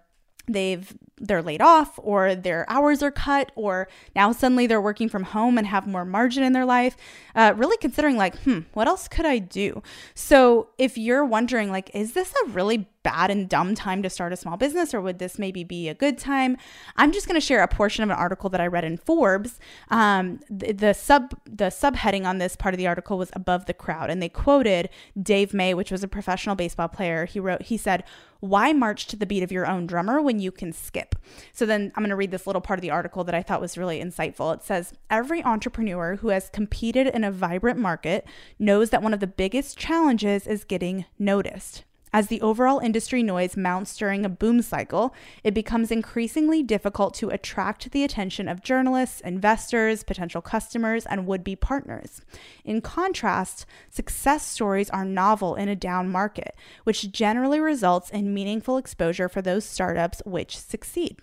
they've they're laid off or their hours are cut or now suddenly they're working from home and have more margin in their life uh, really considering like hmm what else could i do? So if you're wondering like is this a really bad and dumb time to start a small business or would this maybe be a good time? I'm just going to share a portion of an article that i read in forbes. Um, the, the sub the subheading on this part of the article was above the crowd and they quoted dave may which was a professional baseball player. He wrote he said why march to the beat of your own drummer when you can skip? So then i'm going to read this little part of the article that i thought was really insightful. It says every entrepreneur who has competed in a vibrant market knows that one of the biggest challenges is getting noticed as the overall industry noise mounts during a boom cycle, it becomes increasingly difficult to attract the attention of journalists, investors, potential customers, and would be partners. In contrast, success stories are novel in a down market, which generally results in meaningful exposure for those startups which succeed.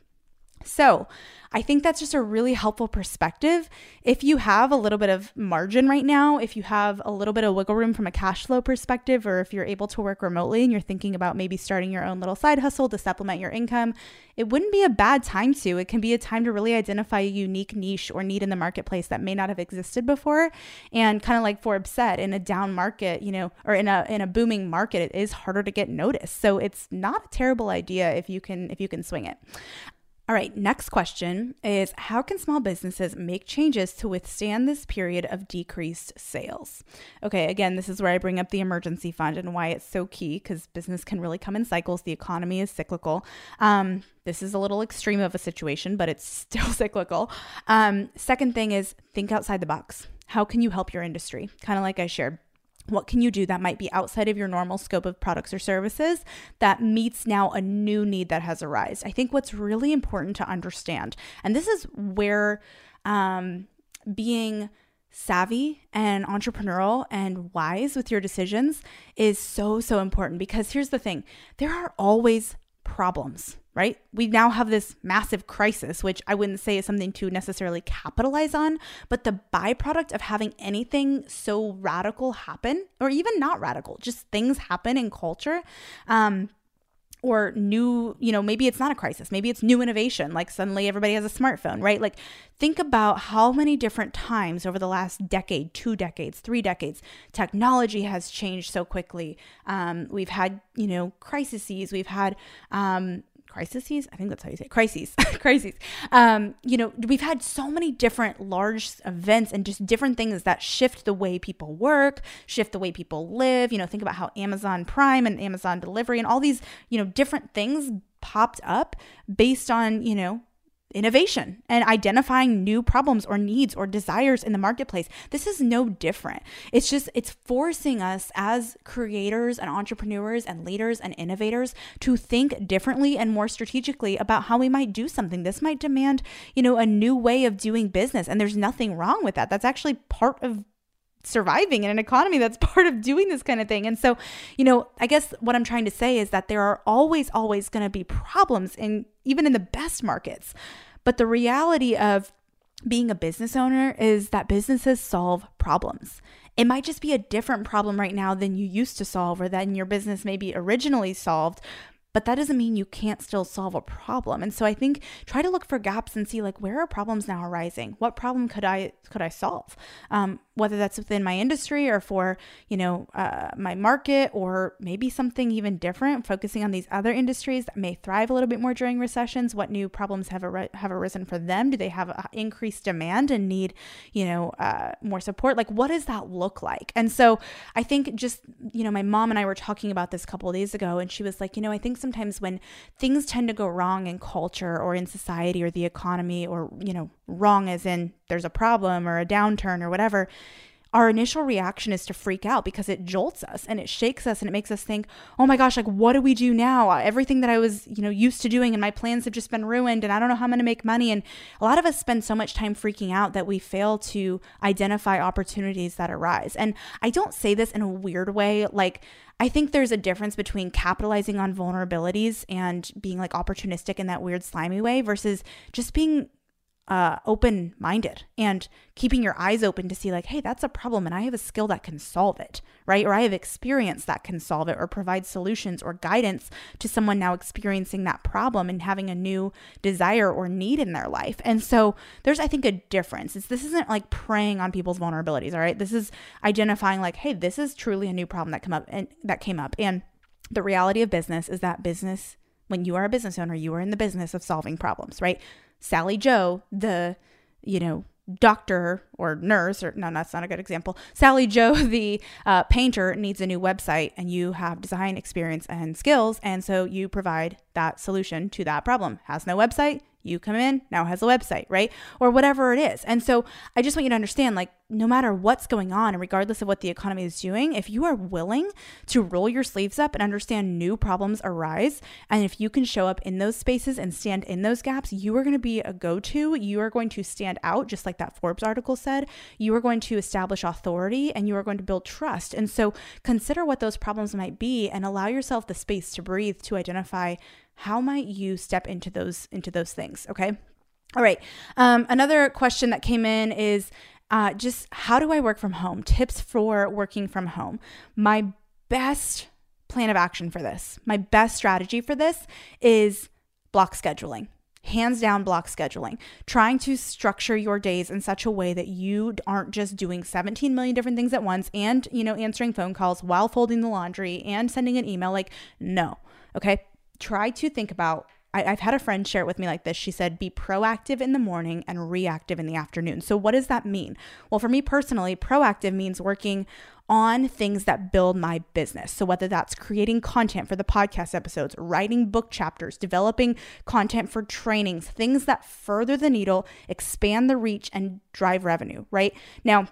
So, I think that's just a really helpful perspective. If you have a little bit of margin right now, if you have a little bit of wiggle room from a cash flow perspective, or if you're able to work remotely and you're thinking about maybe starting your own little side hustle to supplement your income, it wouldn't be a bad time to. It can be a time to really identify a unique niche or need in the marketplace that may not have existed before. And kind of like Forbes said, in a down market, you know, or in a in a booming market, it is harder to get noticed. So it's not a terrible idea if you can if you can swing it. All right, next question is How can small businesses make changes to withstand this period of decreased sales? Okay, again, this is where I bring up the emergency fund and why it's so key because business can really come in cycles. The economy is cyclical. Um, this is a little extreme of a situation, but it's still cyclical. Um, second thing is think outside the box. How can you help your industry? Kind of like I shared what can you do that might be outside of your normal scope of products or services that meets now a new need that has arisen? I think what's really important to understand, and this is where um, being savvy and entrepreneurial and wise with your decisions is so, so important because here's the thing there are always problems right? We now have this massive crisis, which I wouldn't say is something to necessarily capitalize on, but the byproduct of having anything so radical happen, or even not radical, just things happen in culture. Um, or new, you know, maybe it's not a crisis. Maybe it's new innovation. Like suddenly everybody has a smartphone, right? Like think about how many different times over the last decade, two decades, three decades, technology has changed so quickly. Um, we've had, you know, crises. We've had, um, crises? I think that's how you say it. crises. Crises. Um, you know we've had so many different large events and just different things that shift the way people work shift the way people live. You know think about how amazon prime and amazon delivery and all these you know different things popped up based on you know innovation and identifying new problems or needs or desires in the marketplace. This is no different. It's just, it's forcing us as creators and entrepreneurs and leaders and innovators to think differently and more strategically about how we might do something. This might demand, you know, a new way of doing business. And there's nothing wrong with that. That's actually part of surviving in an economy that's part of doing this kind of thing. And so, you know, I guess what I'm trying to say is that there are always, always going to be problems in even in the best markets. But the reality of being a business owner is that businesses solve problems. It might just be a different problem right now than you used to solve or than your business maybe originally solved, but that doesn't mean you can't still solve a problem. And so I think try to look for gaps and see like where are problems now arising? What problem could I could I solve? Um, whether that's within my industry or for you know uh, my market or maybe something even different, focusing on these other industries that may thrive a little bit more during recessions. What new problems have ar- have arisen for them? Do they have uh, increased demand and need you know uh, more support? Like what does that look like? And so I think just you know my mom and I were talking about this a couple days ago, and she was like, you know, I think sometimes when things tend to go wrong in culture or in society or the economy or, you know, wrong as in there's a problem or a downturn or whatever, our initial reaction is to freak out because it jolts us and it shakes us and it makes us think, "Oh my gosh, like what do we do now? Everything that I was, you know, used to doing and my plans have just been ruined and I don't know how I'm going to make money." And a lot of us spend so much time freaking out that we fail to identify opportunities that arise. And I don't say this in a weird way, like I think there's a difference between capitalizing on vulnerabilities and being like opportunistic in that weird slimy way versus just being uh, open minded and keeping your eyes open to see, like, hey, that's a problem and I have a skill that can solve it, right? Or I have experience that can solve it or provide solutions or guidance to someone now experiencing that problem and having a new desire or need in their life. And so there's, I think, a difference. It's, this isn't like preying on people's vulnerabilities, all right? This is identifying, like, hey, this is truly a new problem that come up and that came up. And the reality of business is that business when you are a business owner, you are in the business of solving problems, right? Sally Joe, the, you know, doctor or nurse, or no, that's not a good example. Sally Joe, the uh, painter, needs a new website, and you have design experience and skills. And so you provide that solution to that problem. Has no website, you come in, now has a website, right? Or whatever it is. And so I just want you to understand like, no matter what's going on, and regardless of what the economy is doing, if you are willing to roll your sleeves up and understand new problems arise, and if you can show up in those spaces and stand in those gaps, you are going to be a go to. You are going to stand out, just like that Forbes article said. You are going to establish authority and you are going to build trust. And so consider what those problems might be and allow yourself the space to breathe to identify how might you step into those into those things okay? All right um, another question that came in is uh, just how do i work from home? Tips for working from home. My best plan of action for this my best strategy for this is block scheduling hands down block scheduling. Trying to structure your days in such a way that you aren't just doing 17 million different things at once and you know answering phone calls while folding the laundry and sending an email like no okay try to think about I, have had a friend share it with me like this. She said, be proactive in the morning and reactive in the afternoon. So, what does that mean? Well, for me personally, proactive means working on things that build my business. So, whether that's creating content for the podcast episodes, writing book chapters, developing content for trainings, things that further the needle, expand the reach, and drive revenue, right? Now,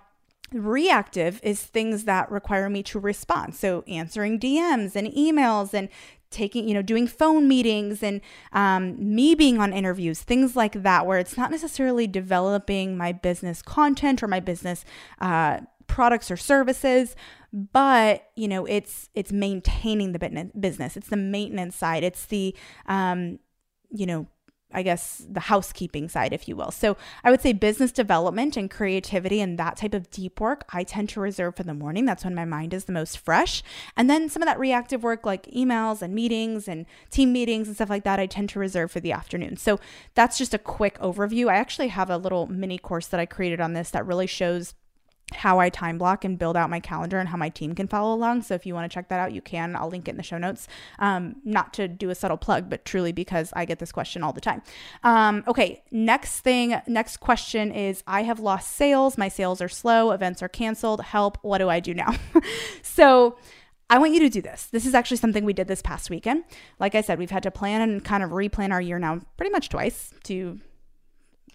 Reactive is things that require me to respond. So, answering DMs and emails and taking, you know, doing phone meetings and um, me being on interviews, things like that, where it's not necessarily developing my business content or my business uh, products or services, but you know, it's it's maintaining the business. It's the maintenance side. It's the um, you know I guess, the housekeeping side, if you will. So I would say business development and creativity and that type of deep work, I tend to reserve for the morning. That's when my mind is the most fresh. And then some of that reactive work, like emails and meetings and team meetings and stuff like that, I tend to reserve for the afternoon. So that's just a quick overview. I actually have a little mini course that I created on this that really shows how I time block and build out my calendar and how my team can follow along. So if you want to check that out, you can. I'll link it in the show notes. Um, not to do a subtle plug, but truly because I get this question all the time. Um, okay, next thing, next question is I have lost sales. My sales are slow. Events are canceled. Help. What do I do now? so I want you to do this. This is actually something we did this past weekend. Like I said, we've had to plan and kind of replan our year now pretty much twice to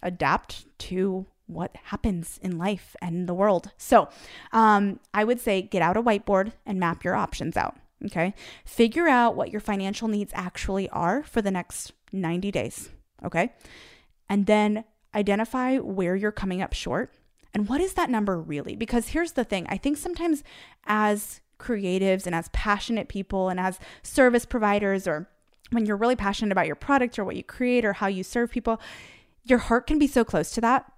adapt to what happens in life and the world. So, um, I would say get out a whiteboard and map your options out. Okay. Figure out what your financial needs actually are for the next 90 days. Okay. And then identify where you're coming up short and what is that number really? Because here's the thing I think sometimes as creatives and as passionate people and as service providers, or when you're really passionate about your product or what you create or how you serve people, your heart can be so close to that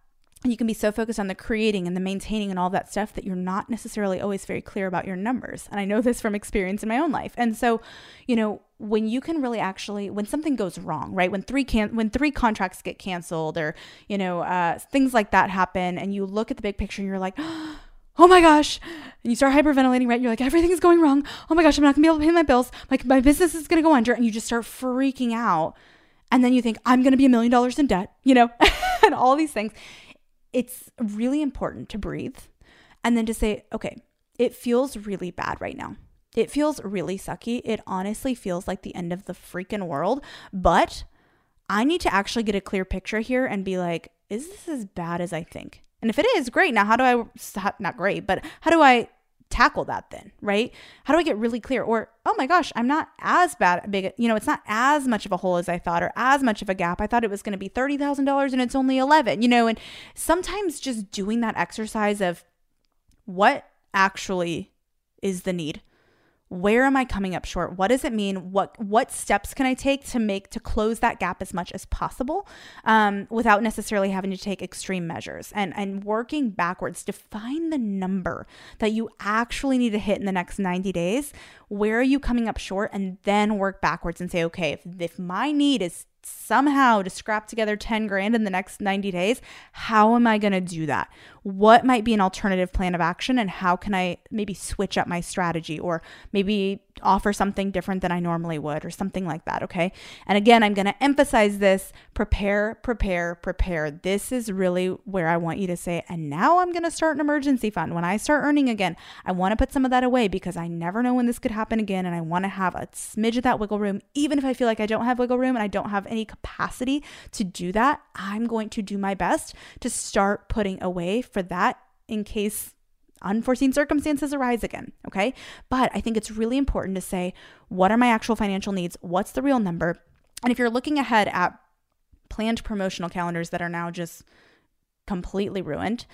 you can be so focused on the creating and the maintaining and all that stuff that you're not necessarily always very clear about your numbers. And I know this from experience in my own life. And so, you know, when you can really actually when something goes wrong right? When three can when three contracts get canceled or you know uh, things like that happen and you look at the big picture and you're like oh my gosh. And you start hyperventilating right? You're like everything's going wrong. Oh my gosh i'm not gonna be able to pay my bills. Like my business is gonna go under. And you just start freaking out. And then you think i'm gonna be a million dollars in debt you know and all these things it's really important to breathe and then to say, okay, it feels really bad right now. It feels really sucky. It honestly feels like the end of the freaking world. But I need to actually get a clear picture here and be like, is this as bad as I think? And if it is, great. Now, how do I, not great, but how do I tackle that then, right? How do I get really clear? Or, oh my gosh, I'm not as bad, big, you know, it's not as much of a hole as I thought or as much of a gap. I thought it was going to be $30,000 and it's only 11, you know, and sometimes just doing that exercise of what actually is the need where am i coming up short? What does it mean? What what steps can i take to make to close that gap as much as possible um, without necessarily having to take extreme measures? And and working backwards to find the number that you actually need to hit in the next 90 days. Where are you coming up short? And then work backwards and say okay if, if my need is somehow to scrap together 10 grand in the next 90 days, how am I going to do that? What might be an alternative plan of action and how can I maybe switch up my strategy or maybe offer something different than I normally would or something like that, okay? And again, I'm going to emphasize this, prepare, prepare, prepare. This is really where I want you to say, and now I'm going to start an emergency fund. When I start earning again, I want to put some of that away because I never know when this could happen again and I want to have a smidge of that wiggle room even if I feel like I don't have wiggle room and I don't have any capacity to do that. I'm going to do my best to start putting away for that in case unforeseen circumstances arise again. Okay. But I think it's really important to say, what are my actual financial needs? What's the real number? And if you're looking ahead at planned promotional calendars that are now just completely ruined,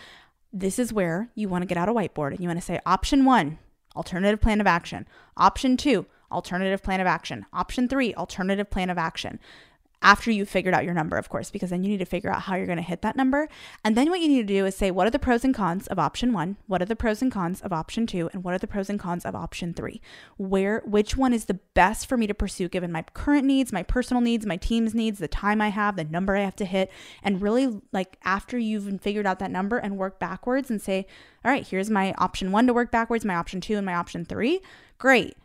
this is where you want to get out a whiteboard and you want to say option one, alternative plan of action. Option two, alternative plan of action. Option three, alternative plan of action after you've figured out your number, of course, because then you need to figure out how you're going to hit that number. And then what you need to do is say, what are the pros and cons of option one? What are the pros and cons of option two? And what are the pros and cons of option three? Where, which one is the best for me to pursue given my current needs, my personal needs, my team's needs, the time I have, the number I have to hit? And really, like, after you've figured out that number and work backwards and say, all right, here's my option one to work backwards, my option two, and my option three. Great.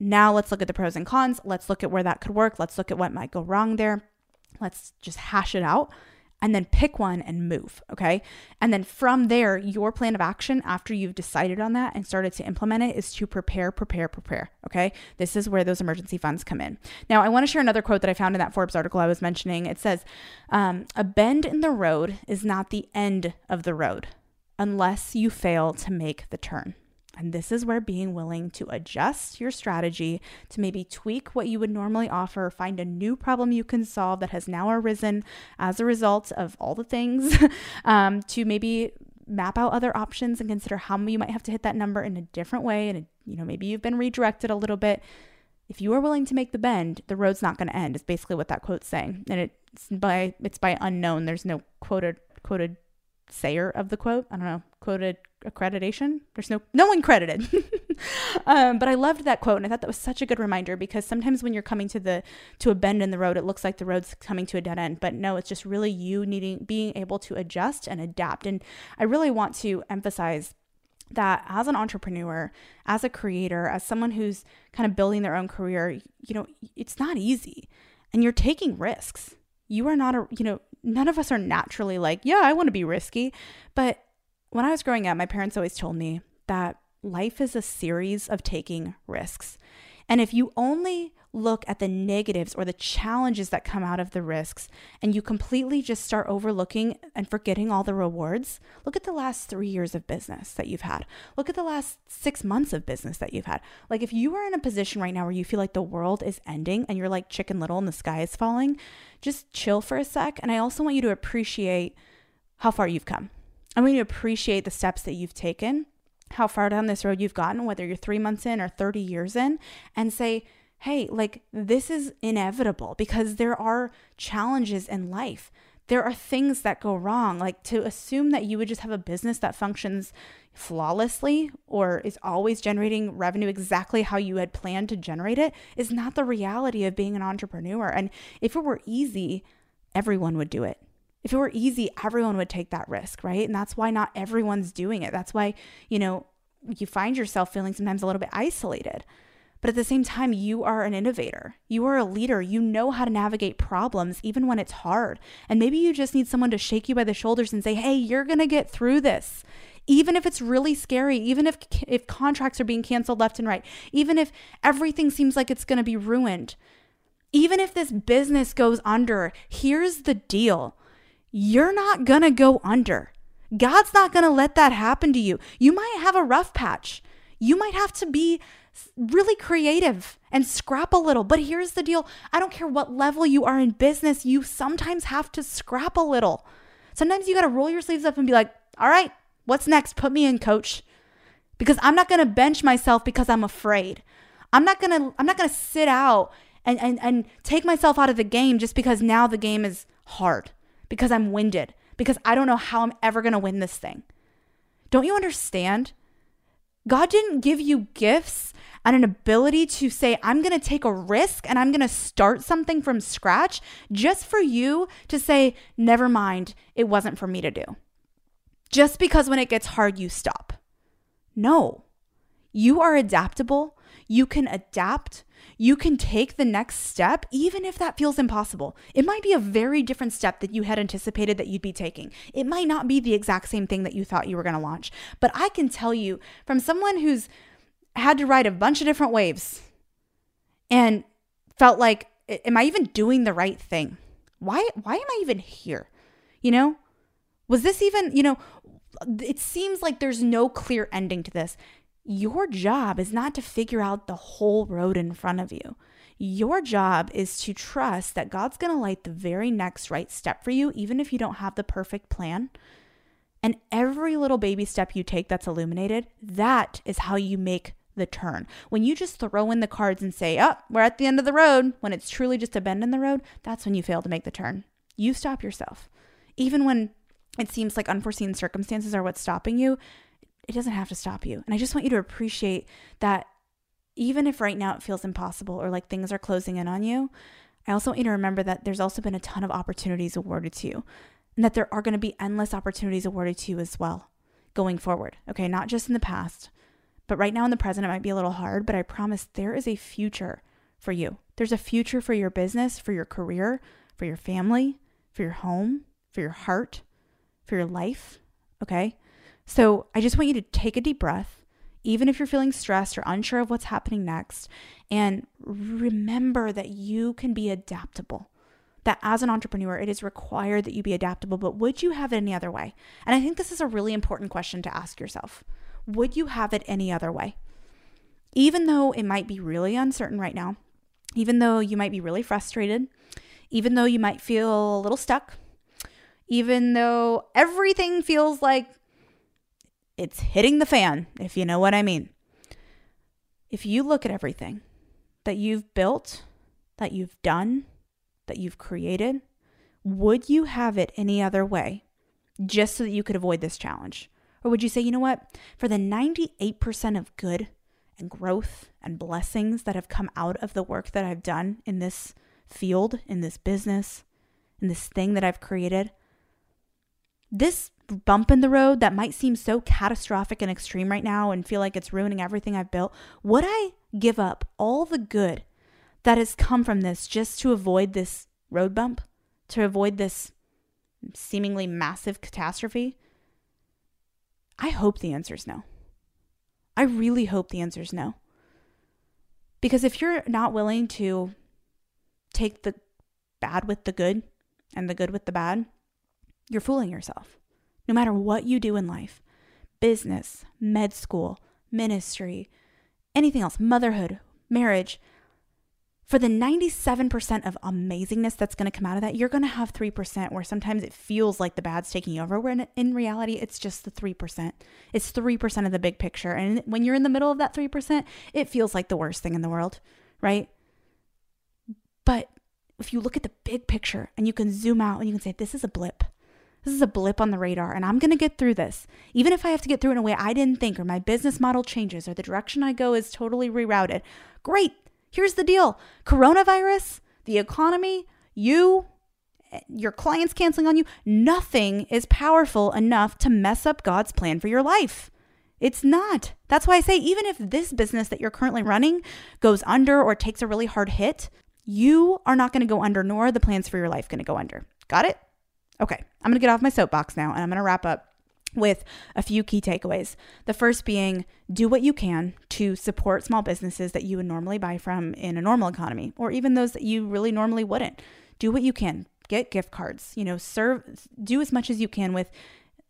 Now let's look at the pros and cons. Let's look at where that could work. Let's look at what might go wrong there. Let's just hash it out and then pick one and move. Okay. And then from there, your plan of action after you've decided on that and started to implement it is to prepare, prepare, prepare. Okay. This is where those emergency funds come in. Now, I want to share another quote that I found in that Forbes article I was mentioning. It says, um, A bend in the road is not the end of the road unless you fail to make the turn. And this is where being willing to adjust your strategy to maybe tweak what you would normally offer, find a new problem you can solve that has now arisen as a result of all the things, um, to maybe map out other options and consider how you might have to hit that number in a different way. And, you know, maybe you've been redirected a little bit. If you are willing to make the bend, the road's not going to end, is basically what that quote's saying. And it's by it's by unknown. There's no quoted quoted sayer of the quote. I don't know, quoted accreditation. There's no no one credited. um, but I loved that quote, and I thought that was such a good reminder because sometimes when you're coming to the to a bend in the road, it looks like the road's coming to a dead end. But no, it's just really you needing being able to adjust and adapt. And I really want to emphasize that as an entrepreneur, as a creator, as someone who's kind of building their own career, you know, it's not easy, and you're taking risks. You are not a, you know, none of us are naturally like, yeah, I want to be risky. But when I was growing up, my parents always told me that life is a series of taking risks. And if you only look at the negatives or the challenges that come out of the risks and you completely just start overlooking and forgetting all the rewards, look at the last three years of business that you've had. Look at the last six months of business that you've had. Like, if you are in a position right now where you feel like the world is ending and you're like chicken little and the sky is falling, just chill for a sec. And I also want you to appreciate how far you've come. I want to appreciate the steps that you've taken, how far down this road you've gotten, whether you're three months in or 30 years in, and say, hey, like this is inevitable because there are challenges in life there are things that go wrong. Like to assume that you would just have a business that functions flawlessly or is always generating revenue exactly how you had planned to generate it is not the reality of being an entrepreneur. And if it were easy, everyone would do it. If it were easy, everyone would take that risk, right? And that's why not everyone's doing it. That's why, you know, you find yourself feeling sometimes a little bit isolated. But at the same time, you are an innovator. You are a leader. You know how to navigate problems even when it's hard. And maybe you just need someone to shake you by the shoulders and say, "Hey, you're going to get through this." Even if it's really scary, even if if contracts are being canceled left and right, even if everything seems like it's going to be ruined, even if this business goes under, here's the deal. You're not going to go under. God's not going to let that happen to you. You might have a rough patch. You might have to be really creative and scrap a little. But here's the deal I don't care what level you are in business, you sometimes have to scrap a little. Sometimes you got to roll your sleeves up and be like, all right, what's next? Put me in, coach. Because I'm not going to bench myself because I'm afraid. I'm not going to I'm not going to sit out and, and and take myself out of the game just because now the game is hard because I'm winded because I don't know how I'm ever going to win this thing. Don't you understand? God didn't give you gifts and an ability to say, I'm going to take a risk and I'm going to start something from scratch just for you to say, never mind, it wasn't for me to do. Just because when it gets hard, you stop. No, you are adaptable. You can adapt. You can take the next step, even if that feels impossible. It might be a very different step that you had anticipated that you'd be taking. It might not be the exact same thing that you thought you were going to launch. But I can tell you from someone who's had to ride a bunch of different waves and felt like, am I even doing the right thing? Why, why am I even here? You know, was this even, you know, it seems like there's no clear ending to this. Your job is not to figure out the whole road in front of you. Your job is to trust that God's going to light the very next right step for you, even if you don't have the perfect plan. And every little baby step you take that's illuminated, that is how you make the turn. When you just throw in the cards and say, oh, we're at the end of the road, when it's truly just a bend in the road, that's when you fail to make the turn. You stop yourself. Even when it seems like unforeseen circumstances are what's stopping you, it doesn't have to stop you. And I just want you to appreciate that even if right now it feels impossible or like things are closing in on you, I also want you to remember that there's also been a ton of opportunities awarded to you and that there are going to be endless opportunities awarded to you as well going forward. Okay, not just in the past, but right now in the present, it might be a little hard, but I promise there is a future for you. There's a future for your business, for your career, for your family, for your home, for your heart, for your life. Okay. So I just want you to take a deep breath, even if you're feeling stressed or unsure of what's happening next, and remember that you can be adaptable. That as an entrepreneur, it is required that you be adaptable, but would you have it any other way? And I think this is a really important question to ask yourself. Would you have it any other way? Even though it might be really uncertain right now, even though you might be really frustrated, even though you might feel a little stuck, even though everything feels like it's hitting the fan, if you know what I mean. If you look at everything that you've built, that you've done, that you've created, would you have it any other way just so that you could avoid this challenge? Or would you say, you know what? For the 98% of good and growth and blessings that have come out of the work that I've done in this field, in this business, in this thing that I've created, this bump in the road that might seem so catastrophic and extreme right now and feel like it's ruining everything I've built, would I give up all the good that has come from this just to avoid this road bump, to avoid this seemingly massive catastrophe? I hope the answer is no. I really hope the answer is no. Because if you're not willing to take the bad with the good and the good with the bad, you're fooling yourself. No matter what you do in life business, med school, ministry, anything else, motherhood, marriage for the 97% of amazingness that's going to come out of that, you're going to have 3% where sometimes it feels like the bad's taking over, where in reality, it's just the 3%. It's 3% of the big picture. And when you're in the middle of that 3%, it feels like the worst thing in the world, right? But if you look at the big picture and you can zoom out and you can say, this is a blip. This is a blip on the radar, and I'm going to get through this. Even if I have to get through it in a way I didn't think, or my business model changes, or the direction I go is totally rerouted. Great. Here's the deal coronavirus, the economy, you, eh, your clients canceling on you, nothing is powerful enough to mess up God's plan for your life. It's not. That's why I say, even if this business that you're currently running goes under or takes a really hard hit, you are not going to go under, nor are the plans for your life going to go under. Got it? Okay, I'm to get off my soapbox now and I'm to wrap up with a few key takeaways. The first being do what you can to support small businesses that you would normally buy from in a normal economy, or even those that you really normally wouldn't. Do what you can. Get gift cards, you know, serve, do as much as you can with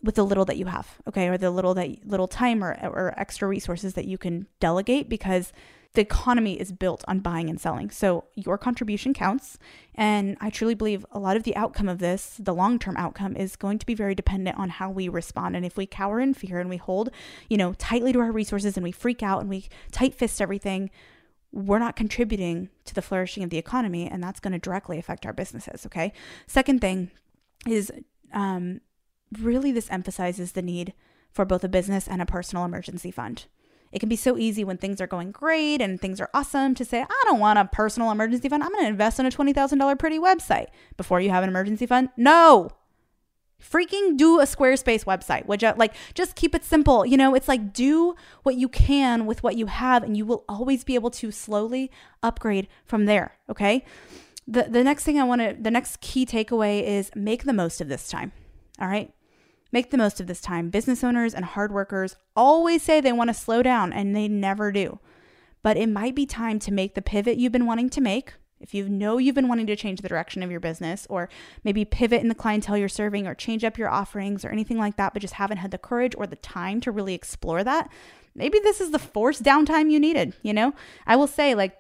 with the little that you have, okay, or the little that little time or, or extra resources that you can delegate because the economy is built on buying and selling. So your contribution counts. And I truly believe a lot of the outcome of this, the long term outcome, is going to be very dependent on how we respond. And if we cower in fear and we hold, you know, tightly to our resources and we freak out and we tight fist everything, we're not contributing to the flourishing of the economy. And that's going to directly affect our businesses. Okay. Second thing is um, really this emphasizes the need for both a business and a personal emergency fund. It can be so easy when things are going great and things are awesome to say, I don't want a personal emergency fund. I'm going to invest in a $20,000 pretty website before you have an emergency fund. No. Freaking do a Squarespace website. Would you like just keep it simple? You know, it's like do what you can with what you have and you will always be able to slowly upgrade from there, okay? The the next thing I want to the next key takeaway is make the most of this time. All right? Make the most of this time. Business owners and hard workers always say they want to slow down and they never do. But it might be time to make the pivot you've been wanting to make. If you know you've been wanting to change the direction of your business, or maybe pivot in the clientele you're serving, or change up your offerings, or anything like that, but just haven't had the courage or the time to really explore that, maybe this is the forced downtime you needed. You know, I will say, like,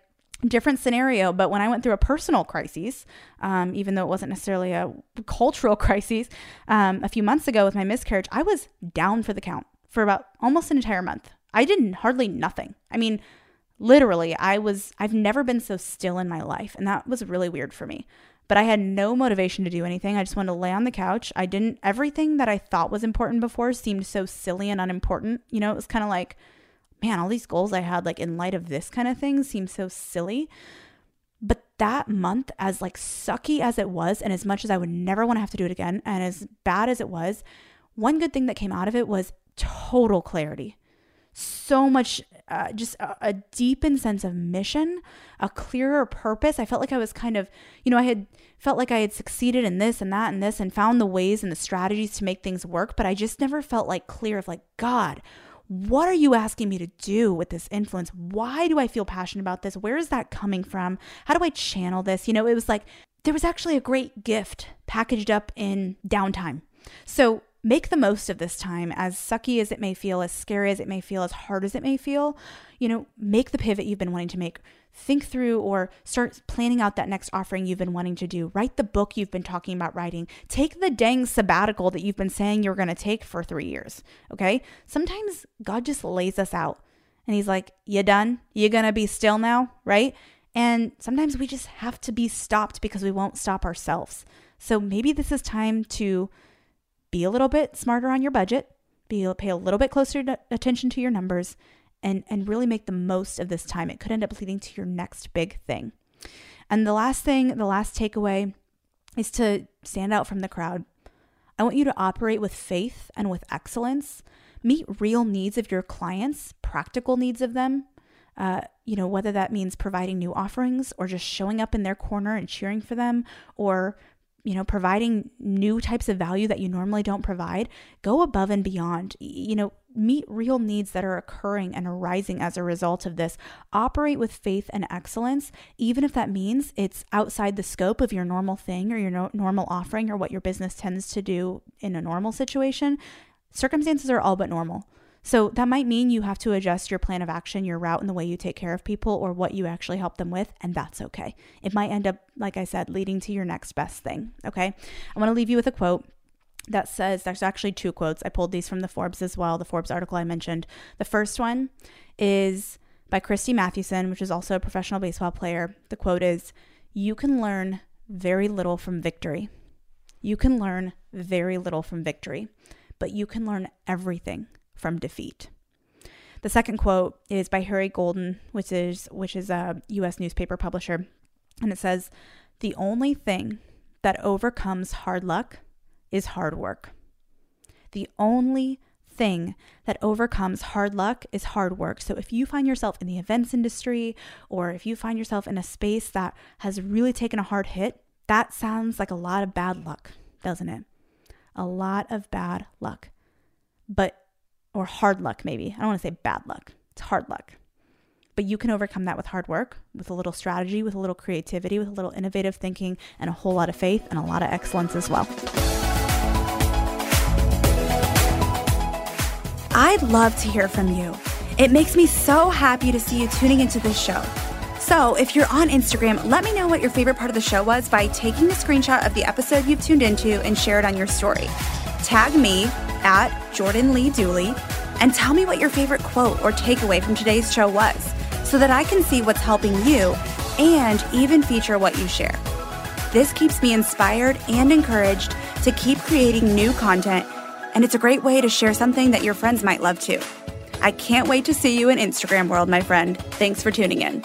different scenario but when i went through a personal crisis um, even though it wasn't necessarily a cultural crisis um, a few months ago with my miscarriage i was down for the count for about almost an entire month. I did hardly nothing. I mean literally i was i've never been so still in my life and that was really weird for me. But i had no motivation to do anything. I just wanted to lay on the couch. I didn't everything that i thought was important before seemed so silly and unimportant. You know it was kind of like man, all these goals I had, like in light of this kind of thing, seem so silly. But that month, as like sucky as it was, and as much as I would never want to have to do it again, and as bad as it was, one good thing that came out of it was total clarity. So much, uh, just a, a deepened sense of mission, a clearer purpose. I felt like I was kind of, you know, I had felt like I had succeeded in this and that and this and found the ways and the strategies to make things work, but I just never felt like clear of like, God, what are you asking me to do with this influence? Why do I feel passionate about this? Where is that coming from? How do I channel this? You know, it was like there was actually a great gift packaged up in downtime. So make the most of this time, as sucky as it may feel, as scary as it may feel, as hard as it may feel. You know, make the pivot you've been wanting to make think through or start planning out that next offering you've been wanting to do. Write the book you've been talking about writing. Take the dang sabbatical that you've been saying you're going to take for three years. Okay. Sometimes God just lays us out and He's like, You done? You going to be still now? Right. And sometimes we just have to be stopped because we won't stop ourselves. So maybe this is time to be a little bit smarter on your budget, be pay a little bit closer attention to your numbers, and and really make the most of this time. It could end up leading to your next big thing. And the last thing, the last takeaway is to stand out from the crowd. I want you to operate with faith and with excellence. Meet real needs of your clients, practical needs of them. Uh, you know, whether that means providing new offerings or just showing up in their corner and cheering for them or you know, providing new types of value that you normally don't provide, go above and beyond. You know, meet real needs that are occurring and arising as a result of this. Operate with faith and excellence, even if that means it's outside the scope of your normal thing or your no- normal offering or what your business tends to do in a normal situation. Circumstances are all but normal. So that might mean you have to adjust your plan of action, your route, and the way you take care of people or what you actually help them with, and that's okay. It might end up, like I said, leading to your next best thing. Okay. I want to leave you with a quote that says there's actually two quotes. I pulled these from the Forbes as well, the Forbes article I mentioned. The first one is by Christy Mathewson, which is also a professional baseball player. The quote is You can learn very little from victory. You can learn very little from victory, but you can learn everything from defeat. The second quote is by Harry Golden, which is which is a US newspaper publisher, and it says, "The only thing that overcomes hard luck is hard work. The only thing that overcomes hard luck is hard work. So if you find yourself in the events industry or if you find yourself in a space that has really taken a hard hit, that sounds like a lot of bad luck, doesn't it? A lot of bad luck. But, or hard luck, maybe. I don't want to say bad luck, it's hard luck. But you can overcome that with hard work, with a little strategy, with a little creativity, with a little innovative thinking, and a whole lot of faith and a lot of excellence as well. I'd love to hear from you. It makes me so happy to see you tuning into this show. So, if you're on Instagram, let me know what your favorite part of the show was by taking a screenshot of the episode you've tuned into and share it on your story. Tag me at Jordan Lee Dooley and tell me what your favorite quote or takeaway from today's show was so that I can see what's helping you and even feature what you share. This keeps me inspired and encouraged to keep creating new content and it's a great way to share something that your friends might love too. I can't wait to see you in Instagram world, my friend. Thanks for tuning in.